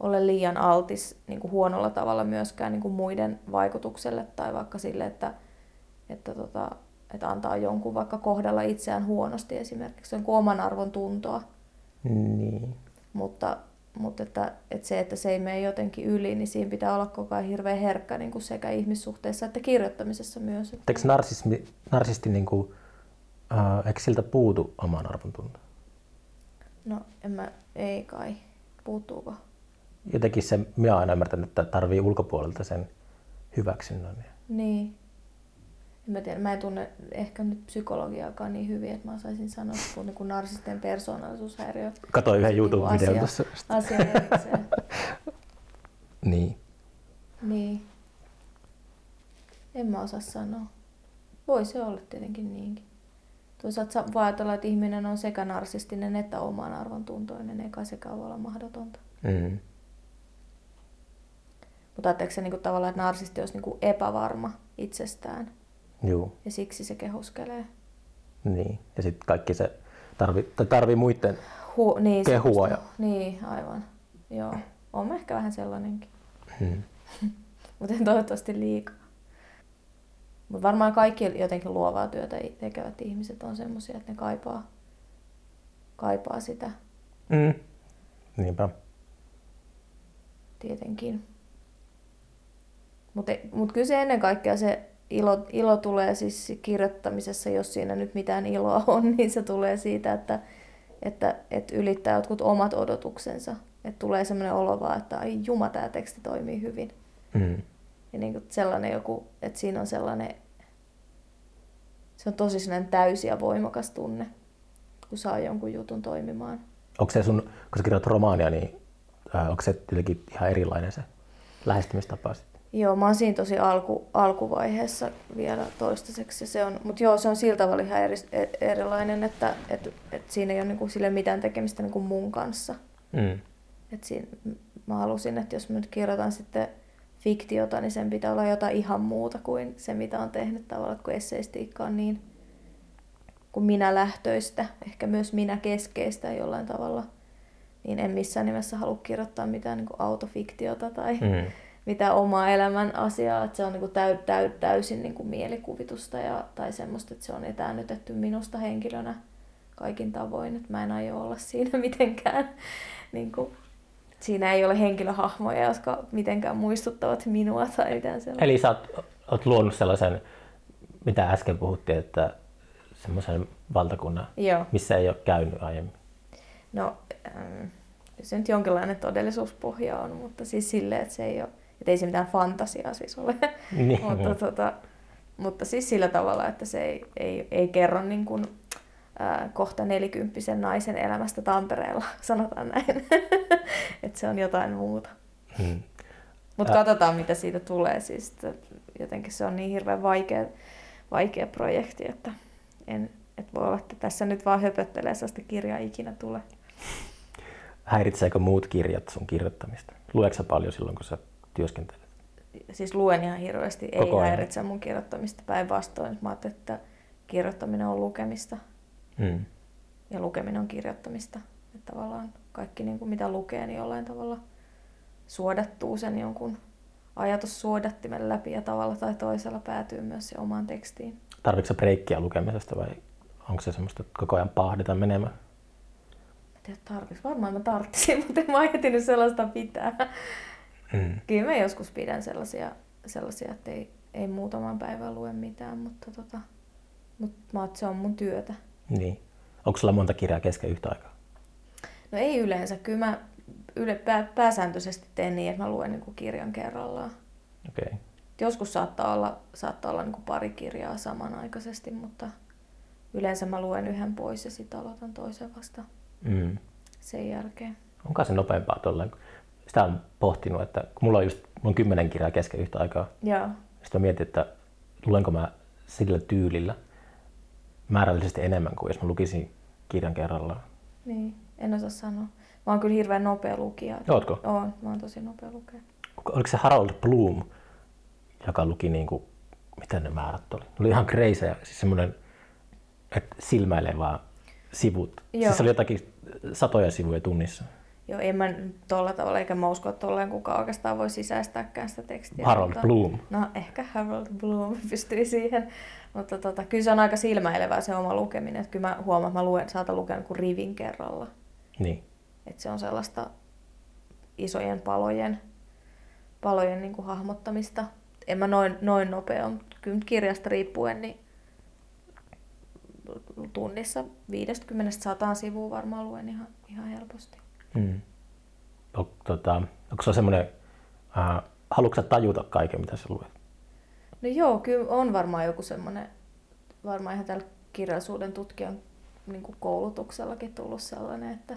ole liian altis niin kuin huonolla tavalla myöskään niin kuin muiden vaikutukselle tai vaikka sille, että, että, tota, että antaa jonkun vaikka kohdella itseään huonosti esimerkiksi jonkun oman arvon tuntoa. Niin. Mutta, mutta että, että se, että se ei mene jotenkin yli, niin siinä pitää olla koko ajan hirveän herkkä niin kuin sekä ihmissuhteessa että kirjoittamisessa myös. Eikö narsismi, narsisti, niin kuin, uh, eikö siltä puutu oman arvon tunto? No, en mä, ei kai. Puuttuuko? Jotenkin se, minä olen aina ymmärtänyt, että tarvii ulkopuolelta sen hyväksynnän. Niin. En mä tiedä, mä en tunne ehkä nyt psykologiaakaan niin hyvin, että mä osaisin sanoa, että niin narsisten persoonallisuushäiriö Katoin yhden Niin kuin YouTube-videon asia. tuossa. asia erikseen. Niin. Niin. En mä osaa sanoa. Voi se olla tietenkin niinkin. Toisaalta sa- voi ajatella, että ihminen on sekä narsistinen että oman arvon tuntoinen, eikä sekään voi olla mahdotonta. Mm. Mutta ajatteko se niinku tavallaan, että narsisti olisi niinku epävarma itsestään Juu. ja siksi se kehuskelee? Niin. Ja sitten kaikki se tarvii, tai tarvii muiden Hu- niin, Kehua ja- Niin, aivan. Joo. On ehkä vähän sellainenkin. mm. Mutta toivottavasti liikaa. Mutta varmaan kaikki jotenkin luovaa työtä tekevät ihmiset on semmoisia, että ne kaipaa, kaipaa sitä Mm. Niinpä. tietenkin. Mutta mut kyllä se ennen kaikkea se ilo, ilo tulee siis kirjoittamisessa, jos siinä nyt mitään iloa on, niin se tulee siitä, että, että, että ylittää jotkut omat odotuksensa. Että tulee sellainen olo vaan, että ai juma, tämä teksti toimii hyvin. Mm. Ja niin kuin sellainen joku, että siinä on sellainen, se on tosi sellainen täysi ja voimakas tunne, kun saa jonkun jutun toimimaan. Onko se sun, kun sä kirjoitat romaania, niin äh, onko se jotenkin ihan erilainen se lähestymistapa sitten? Joo, mä oon siinä tosi alku, alkuvaiheessa vielä toistaiseksi. Se on, mutta joo, se on sillä tavalla ihan eri, e- erilainen, että et, et siinä ei ole niinku sille mitään tekemistä niinku mun kanssa. Mm. Et siinä, mä halusin, että jos mä nyt kirjoitan sitten fiktiota, niin sen pitää olla jotain ihan muuta kuin se, mitä on tehnyt tavallaan, kun esseistiikka on niin kuin minä lähtöistä, ehkä myös minä keskeistä jollain tavalla, niin en missään nimessä halua kirjoittaa mitään niin kuin autofiktiota tai Mm. Mitään omaa elämän asiaa, että se on niin kuin täy, täy, täysin niin kuin mielikuvitusta ja, tai semmoista, että se on etäännytetty minusta henkilönä kaikin tavoin, että mä en aio olla siinä mitenkään niin kuin, siinä ei ole henkilöhahmoja, jotka mitenkään muistuttavat minua tai mitään sellaista. Eli sä oot, oot luonut sellaisen, mitä äsken puhuttiin, että semmoisen valtakunnan, Joo. missä ei ole käynyt aiemmin. No, ähm, se nyt jonkinlainen todellisuuspohja on, mutta siis silleen, että se ei ole, että ei se mitään fantasiaa siis ole. Niin. mutta, tota, mutta siis sillä tavalla, että se ei, ei, ei kerro niin kuin, ää, kohta nelikymppisen naisen elämästä Tampereella, sanotaan näin. että se on jotain muuta. Mm. Mutta katsotaan, mitä siitä tulee. Siis, että jotenkin se on niin hirveän vaikea, vaikea projekti, että en, et voi olla, että tässä nyt vaan höpöttelee, sellaista kirjaa ikinä tulee. Häiritseekö muut kirjat sun kirjoittamista? Luetko sä paljon silloin, kun sä työskentelet? Siis luen ihan hirveästi, ei ajan. häiritse mun kirjoittamista päinvastoin. Mä ajattelin, että kirjoittaminen on lukemista Mm. ja lukeminen on kirjoittamista. Että tavallaan kaikki niin kuin mitä lukee, niin jollain tavalla suodattuu sen jonkun ajatussuodattimen läpi ja tavalla tai toisella päätyy myös se omaan tekstiin. Tarvitsetko breikkiä lukemisesta vai onko se semmoista, että koko ajan pahdita menemään? Mä tiedä, tarvis. Varmaan mä tarttisin, mutta en mä ajatellut sellaista pitää. Mm. Kyllä mä joskus pidän sellaisia, sellaisia että ei, ei muutaman päivän lue mitään, mutta, tota, mutta mä se on mun työtä. Niin. Onko sulla monta kirjaa kesken yhtä aikaa? No ei yleensä. Kyllä mä yle, pää, pääsääntöisesti teen niin, että mä luen niin kuin kirjan kerrallaan. Okei. Okay. Joskus saattaa olla, saattaa olla niin kuin pari kirjaa samanaikaisesti, mutta yleensä mä luen yhden pois ja sitten aloitan toisen vasta Mm. sen jälkeen. Onko se nopeampaa tolleen? Sitä on pohtinut, että kun mulla on just mulla on kymmenen kirjaa kesken yhtä aikaa, Joo. sitten mä mietin, että luenko mä sillä tyylillä määrällisesti enemmän kuin jos mä lukisin kirjan kerrallaan. Niin, en osaa sanoa. Mä oon kyllä hirveän nopea lukija. Ootko? Oon, mä oon tosi nopea lukija. Oliko se Harold Bloom, joka luki niin kuin, miten ne määrät oli? Ne oli ihan crazy, siis semmoinen, että silmäilee vaan sivut. Joo. Siis se oli jotakin satoja sivuja tunnissa. Joo, en mä nyt tolla tavalla, eikä mä usko, että tolleen kukaan oikeastaan voi sisäistääkään sitä tekstiä. Harold mutta, Bloom. No ehkä Harold Bloom pystyy siihen, mutta tota, kyllä se on aika silmäilevää se oma lukeminen. Että kyllä mä huomaan, että mä luen, saatan lukea kuin rivin kerralla. Niin. Että se on sellaista isojen palojen, palojen niin kuin hahmottamista. En mä noin, noin nopea, mutta kyllä kirjasta riippuen, niin tunnissa 50-100 sivua varmaan luen ihan, ihan helposti. Mm. On, tota, onko se semmoinen, äh, haluatko sä tajuta kaiken, mitä sä luet? No joo, kyllä on varmaan joku semmoinen, varmaan ihan tällä kirjallisuuden tutkijan niin kuin koulutuksellakin tullut sellainen, että,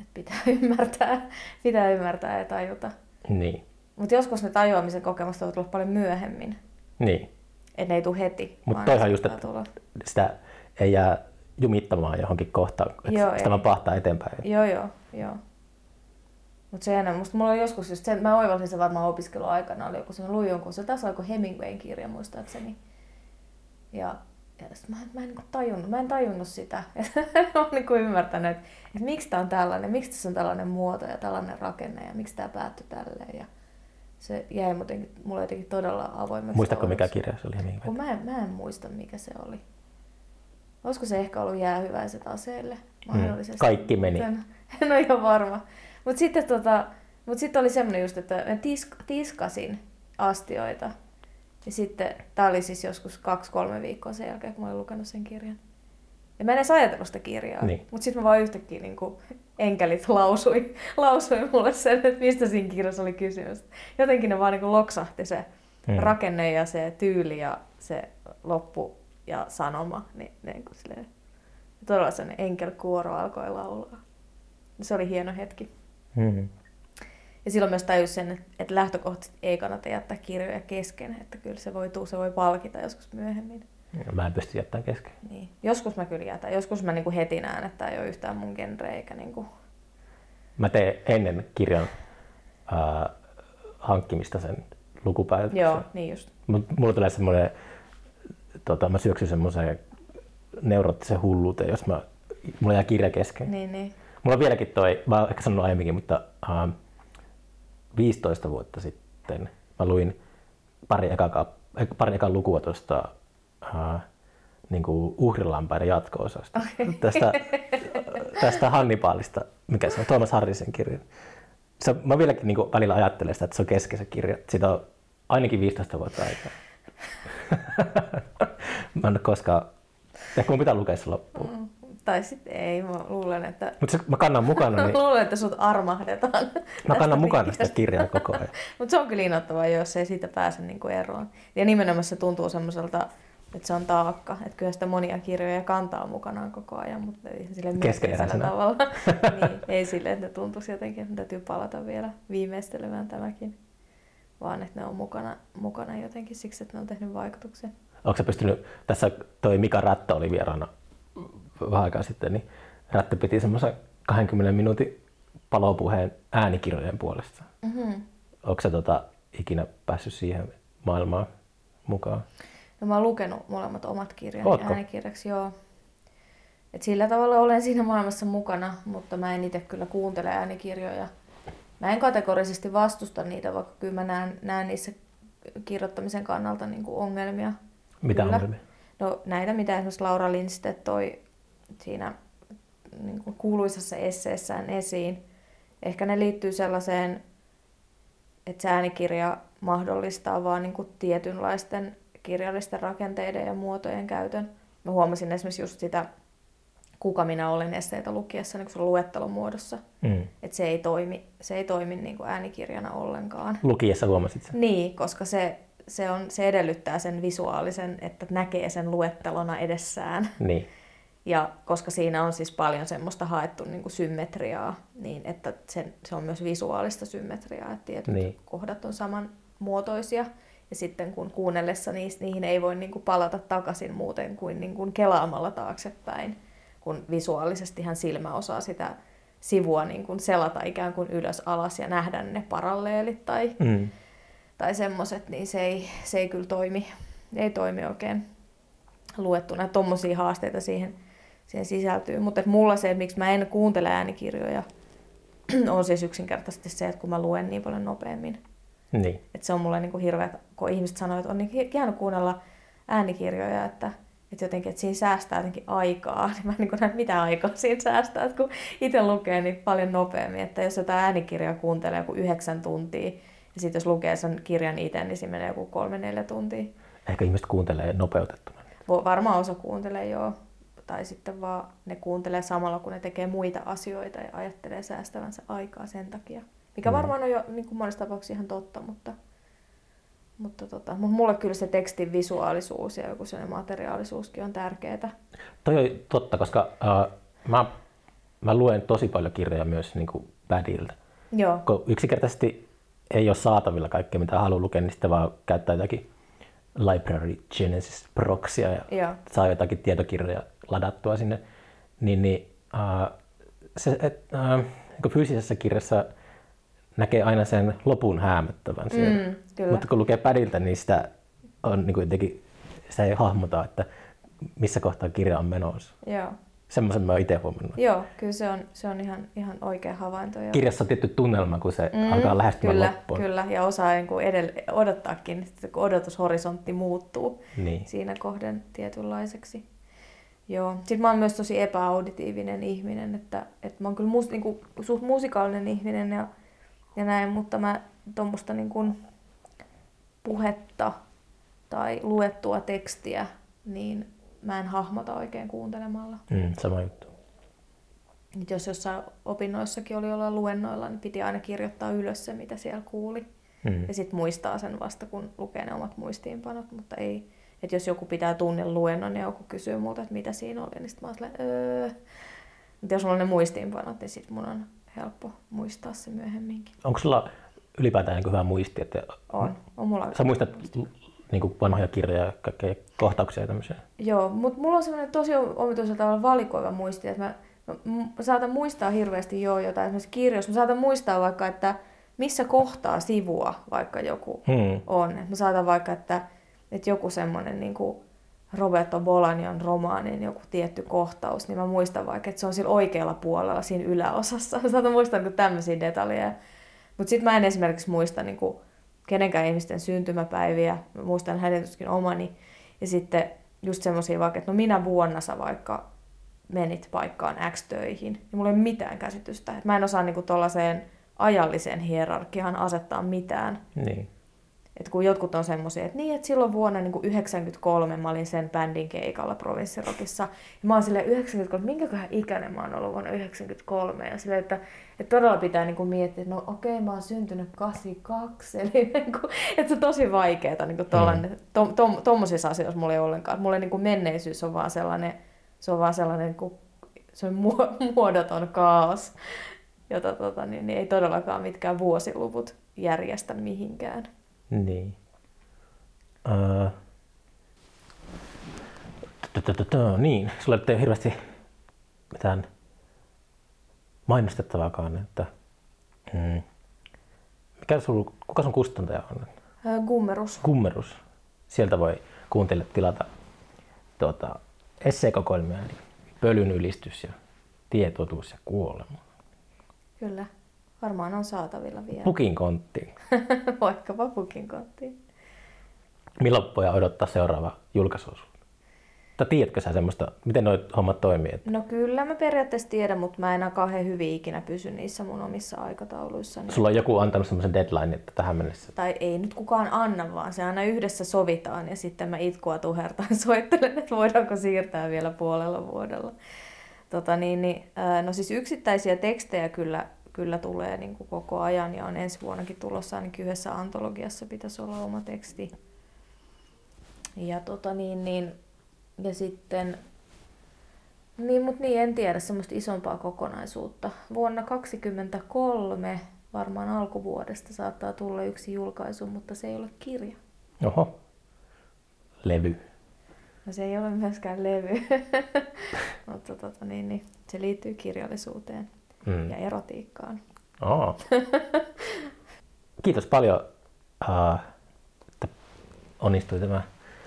että pitää ymmärtää, pitää ymmärtää ja tajuta. Niin. Mutta joskus ne tajuamisen kokemukset voivat tulla paljon myöhemmin. Niin. Että ne ei tule heti. Mutta toihan just, että sitä ei jää jumittamaan johonkin kohtaan, että Joo, sitä ei. vaan pahtaa eteenpäin. Joo, joo, joo. Mutta se enää, musta mulla oli joskus just sen, mä oivalsin se varmaan opiskeluaikana, oli joku semmoinen luin jonkun, se taas oli joku Hemingwayn kirja muistaakseni. Ja, ja sit mä, en- mä, en niinku tajunnut, mä en tajunnut sitä. mä oon niinku ymmärtänyt, että, että miksi tää on tällainen, miksi tässä on tällainen muoto ja tällainen rakenne ja miksi tää päättyi tälleen. Ja se jäi jotenkin, mulle jotenkin todella avoimeksi. Muistatko mikä kirja se oli Hemingway? Kun mä, en, mä en muista, mikä se oli. Olisiko se ehkä ollut jäähyväiset aseelle? Mahdollisesti. Mm. Kaikki meni. En, en ole ihan varma. Mutta sitten tota, mut sit oli semmoinen just, että mä tisk, tiskasin astioita. Ja sitten, tää oli siis joskus kaksi-kolme viikkoa sen jälkeen, kun mä olin lukenut sen kirjan. Ja mä en edes ajatellut sitä kirjaa. Niin. Mutta sitten mä vaan yhtäkkiä niin kuin enkelit lausui, lausui mulle sen, että mistä siinä kirjassa oli kysymys. Jotenkin ne vaan niin kuin loksahti se Mm. rakenne ja se tyyli ja se loppu ja sanoma. Niin, niin kuin silleen, todella sen enkelkuoro alkoi laulaa. Se oli hieno hetki. Mm. Ja silloin myös tajus sen, että, lähtökohtaisesti ei kannata jättää kirjoja kesken, että kyllä se voi, tuu, se voi palkita joskus myöhemmin. Mä en pysty jättämään kesken. Niin. Joskus mä kyllä jätän, joskus mä niinku heti näen, että ei ole yhtään mun genre eikä niinku... Mä teen ennen kirjan ää, hankkimista sen lukupäätöksen. Joo, niin just. Mut mulla tulee semmoinen, tota, mä syöksyn semmoiseen neuroottisen hulluuteen, jos mä, mulla jää kirja kesken. Niin, niin. Mulla on vieläkin toi, mä oon ehkä sanonut aiemminkin, mutta uh, 15 vuotta sitten mä luin pari eka, pari eka lukua tuosta uh, niin uhrilampaiden jatko-osasta. Okei. Tästä, tästä Hannibalista, mikä se on, Thomas Harrisen kirja. Se, mä vieläkin niin välillä ajattelen sitä, että se on kesken se kirja. Siitä on ainakin 15 vuotta aikaa. mä en ole koskaan, ehkä mun pitää lukea se loppuun. Mm. Tai sitten ei, mä luulen, että... Mutta mä kannan mukana, niin luulen, että sut armahdetaan. mä kannan mukana sitä kirjaa koko ajan. Mutta se on kyllä innoittavaa, jos ei siitä pääse niinku eroon. Ja nimenomaan se tuntuu semmoiselta, että se on taakka. Että kyllä sitä monia kirjoja kantaa mukanaan koko ajan, mutta ei sille Keskeneräisenä. tavalla. niin, ei sille, että ne tuntuisi jotenkin, että täytyy palata vielä viimeistelemään tämäkin. Vaan että ne on mukana, mukana jotenkin siksi, että ne on tehnyt vaikutuksen. Onko sä pystynyt, tässä toi Mika Rättö oli vieraana vähän aikaa sitten, niin Rättö piti semmoisen 20 minuutin palopuheen äänikirjojen puolesta. Mm-hmm. Onko sä tota, ikinä päässyt siihen maailmaan mukaan? No mä oon lukenut molemmat omat kirjani Ootko? äänikirjaksi, joo. Et sillä tavalla olen siinä maailmassa mukana, mutta mä en itse kyllä kuuntele äänikirjoja. Mä en kategorisesti vastusta niitä, vaikka kyllä mä näen, näen niissä kirjoittamisen kannalta niin kuin ongelmia. Mitä Kyllä. ongelmia? No näitä, mitä esimerkiksi Laura Lindstedt toi siinä niin kuin kuuluisassa esseessään esiin. Ehkä ne liittyy sellaiseen, että se äänikirja mahdollistaa vaan niin kuin tietynlaisten kirjallisten rakenteiden ja muotojen käytön. Mä huomasin esimerkiksi just sitä, kuka minä olen esseitä lukiessa niin kuin luettelon muodossa. Mm. Että se ei toimi, se ei toimi niin kuin äänikirjana ollenkaan. Lukiessa huomasit sen? Niin, koska se, se, on, se edellyttää sen visuaalisen, että näkee sen luettelona edessään. Niin. Ja koska siinä on siis paljon semmoista haettu niin kuin symmetriaa, niin että se, se on myös visuaalista symmetriaa, että tietyt Niin. kohdat on samanmuotoisia. Ja sitten kun kuunnellessa niistä, niihin ei voi niin kuin palata takaisin muuten kuin, niin kuin kelaamalla taaksepäin, kun visuaalisestihan silmä osaa sitä sivua niin kuin selata ikään kuin ylös alas ja nähdä ne paralleelit tai, Mm. tai semmoiset, niin se ei, se ei kyllä toimi, ei toimi oikein luettuna. Tuommoisia haasteita siihen, siihen sisältyy. Mutta mulla se, miksi mä en kuuntele äänikirjoja, on siis yksinkertaisesti se, että kun mä luen niin paljon nopeammin. Niin. Et se on mulle niin kuin hirveä, kun ihmiset sanoo, että on niin hieno kuunnella äänikirjoja, että, että jotenkin, että siinä säästää jotenkin aikaa. Niin mä en niin näe, mitä aikaa siinä säästää, että kun itse lukee niin paljon nopeammin. Että jos jotain äänikirjaa kuuntelee joku yhdeksän tuntia, ja sitten jos lukee sen kirjan itse, niin siinä menee joku kolme-neljä tuntia. Ehkä ihmiset kuuntelee nopeutettuna. Varmaan osa kuuntelee joo, tai sitten vaan ne kuuntelee samalla, kun ne tekee muita asioita ja ajattelee säästävänsä aikaa sen takia. Mikä Mm. varmaan on jo niin kuin monessa tapauksessa ihan totta, mutta, mutta, tota, mutta mulle kyllä se tekstin visuaalisuus ja joku sellainen materiaalisuuskin on tärkeää. Toi on totta, koska uh, mä, mä luen tosi paljon kirjoja myös niin kuin Badilta. Joo, Kun yksinkertaisesti ei ole saatavilla kaikkea, mitä haluaa lukea, niin sitten vaan käyttää jotakin Library Genesis Proxia ja joo, saa jotakin tietokirjoja ladattua sinne. Niin, niin uh, se, et, uh, niin fyysisessä kirjassa näkee aina sen lopun häämöttävän siellä. mm, kyllä. Mutta kun lukee pädiltä, niin sitä on niin kuin jotenkin, sitä ei hahmota, että missä kohtaa kirja on menossa. Joo. Semmoisen mä itse huomannut. Joo, kyllä se on, se on ihan, ihan oikea havainto. Ja... Kirjassa on tietty tunnelma, kun se mm, alkaa lähestymään kyllä, loppuun. Kyllä, ja osaa niin kuin edelle, odottaakin, että kun odotushorisontti muuttuu Niin. siinä kohden tietynlaiseksi. Joo. Sitten mä oon myös tosi epäauditiivinen ihminen, että, että mä oon kyllä mus, niin kuin, suht musikaalinen ihminen ja, ja näin, mutta mä tuommoista niin kuin puhetta tai luettua tekstiä, niin mä en hahmota oikein kuuntelemalla. Mm, sama juttu. Nyt jos jossain opinnoissakin oli olla luennoilla, niin piti aina kirjoittaa ylös se, mitä siellä kuuli. Mm. Ja sitten muistaa sen vasta, kun lukee ne omat muistiinpanot, mutta ei, että jos joku pitää tunnin luennon ja joku kysyy multa, että mitä siinä oli, niin sitten mä oon silleen, öö. Mutta jos mulla on ne muistiinpanot, niin sitten mun on helppo muistaa se myöhemminkin. Onko sulla ylipäätään niin hyvä muisti, että On, on mulla sä muistat niin kuin vanhoja kirjoja ja kaikkea kohtauksia ja tämmöisiä? Joo, mutta mulla on semmoinen tosi omituisella tavalla valikoiva muisti, että mä, mä, mä saatan muistaa hirveästi jo jotain esimerkiksi kirjoissa. Mä saatan muistaa vaikka, että missä kohtaa sivua vaikka joku Hmm. on. Et mä saatan vaikka, että, että joku semmoinen niin kuin Roberto Bolanion romaanin joku tietty kohtaus, niin mä muistan vaikka, että se on sillä oikealla puolella siinä yläosassa. Mä muistaa niin tämmöisiä detaljeja. Mutta sitten mä en esimerkiksi muista niin kuin kenenkään ihmisten syntymäpäiviä. Mä muistan hänen tuskin omani. Ja sitten just semmoisia vaikka, että no minä vuonna sä vaikka menit paikkaan X töihin. Ja mulla ei ole mitään käsitystä. Et mä en osaa niinku tollaiseen ajalliseen hierarkiaan asettaa mitään. Niin. Et kun jotkut on semmoisia, että niin, että silloin vuonna niin 93 mä olin sen bändin keikalla provinssirokissa. Ja mä oon silleen 93, minkäköhän ikäinen mä oon ollut vuonna 93. Ja silleen, että, että todella pitää niin kuin miettiä, että no okei, mä oon syntynyt 82. Eli niin kuin, että se on tosi vaikeeta niin mm. to, to, tommosissa asioissa mulla ei ollenkaan. Mulle niin kuin menneisyys on vaan sellainen, se on vaan sellainen niin kuin, se on muodoton kaos, jota tota, niin, niin ei todellakaan mitkään vuosiluvut järjestä mihinkään. Niin. Öö. Niin, sulla ei ole hirveästi mitään mainostettavaakaan, että mm, mikä sul, kuka sun kustantaja on? Gummerus. Gummerus. Sieltä voi kuuntelijat tilata tuota, esseekokoelmia, eli pölyn ylistys ja tietotuus ja kuolema. Kyllä. Varmaan on saatavilla vielä. Pukin konttiin. Vaikkapa pukin konttiin. Milloin voi odottaa seuraava julkaisu? Tai tiedätkö sä semmoista, miten nuo hommat toimii? Että... No kyllä mä periaatteessa tiedän, mutta mä en kauhean hyvin ikinä pysy niissä mun omissa aikatauluissa. Niin... Sulla on joku antanut semmoisen deadline, että tähän mennessä. Tai ei nyt kukaan anna, vaan se aina yhdessä sovitaan ja sitten mä itkua tuhertaan soittelen, että voidaanko siirtää vielä puolella vuodella. Tota niin, niin, no siis yksittäisiä tekstejä kyllä, kyllä tulee niin kuin koko ajan ja on ensi vuonnakin tulossa ainakin yhdessä antologiassa pitäisi olla oma teksti. Ja tota niin, niin ja sitten, niin, mutta niin, en tiedä semmoista isompaa kokonaisuutta. Vuonna 2023 varmaan alkuvuodesta saattaa tulla yksi julkaisu, mutta se ei ole kirja. Oho, levy. No se ei ole myöskään levy, mutta tota, niin, niin, se liittyy kirjallisuuteen mm. ja erotiikkaan. Oh. Kiitos paljon, uh, että onnistui tämä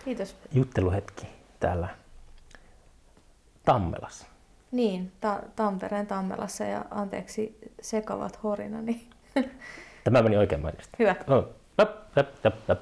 Kiitos. jutteluhetki täällä Tammelassa. Niin, ta- Tampereen Tammelassa ja anteeksi sekavat horinani. Tämä meni oikein mainiosti. Hyvä. No, läp, läp, läp, läp.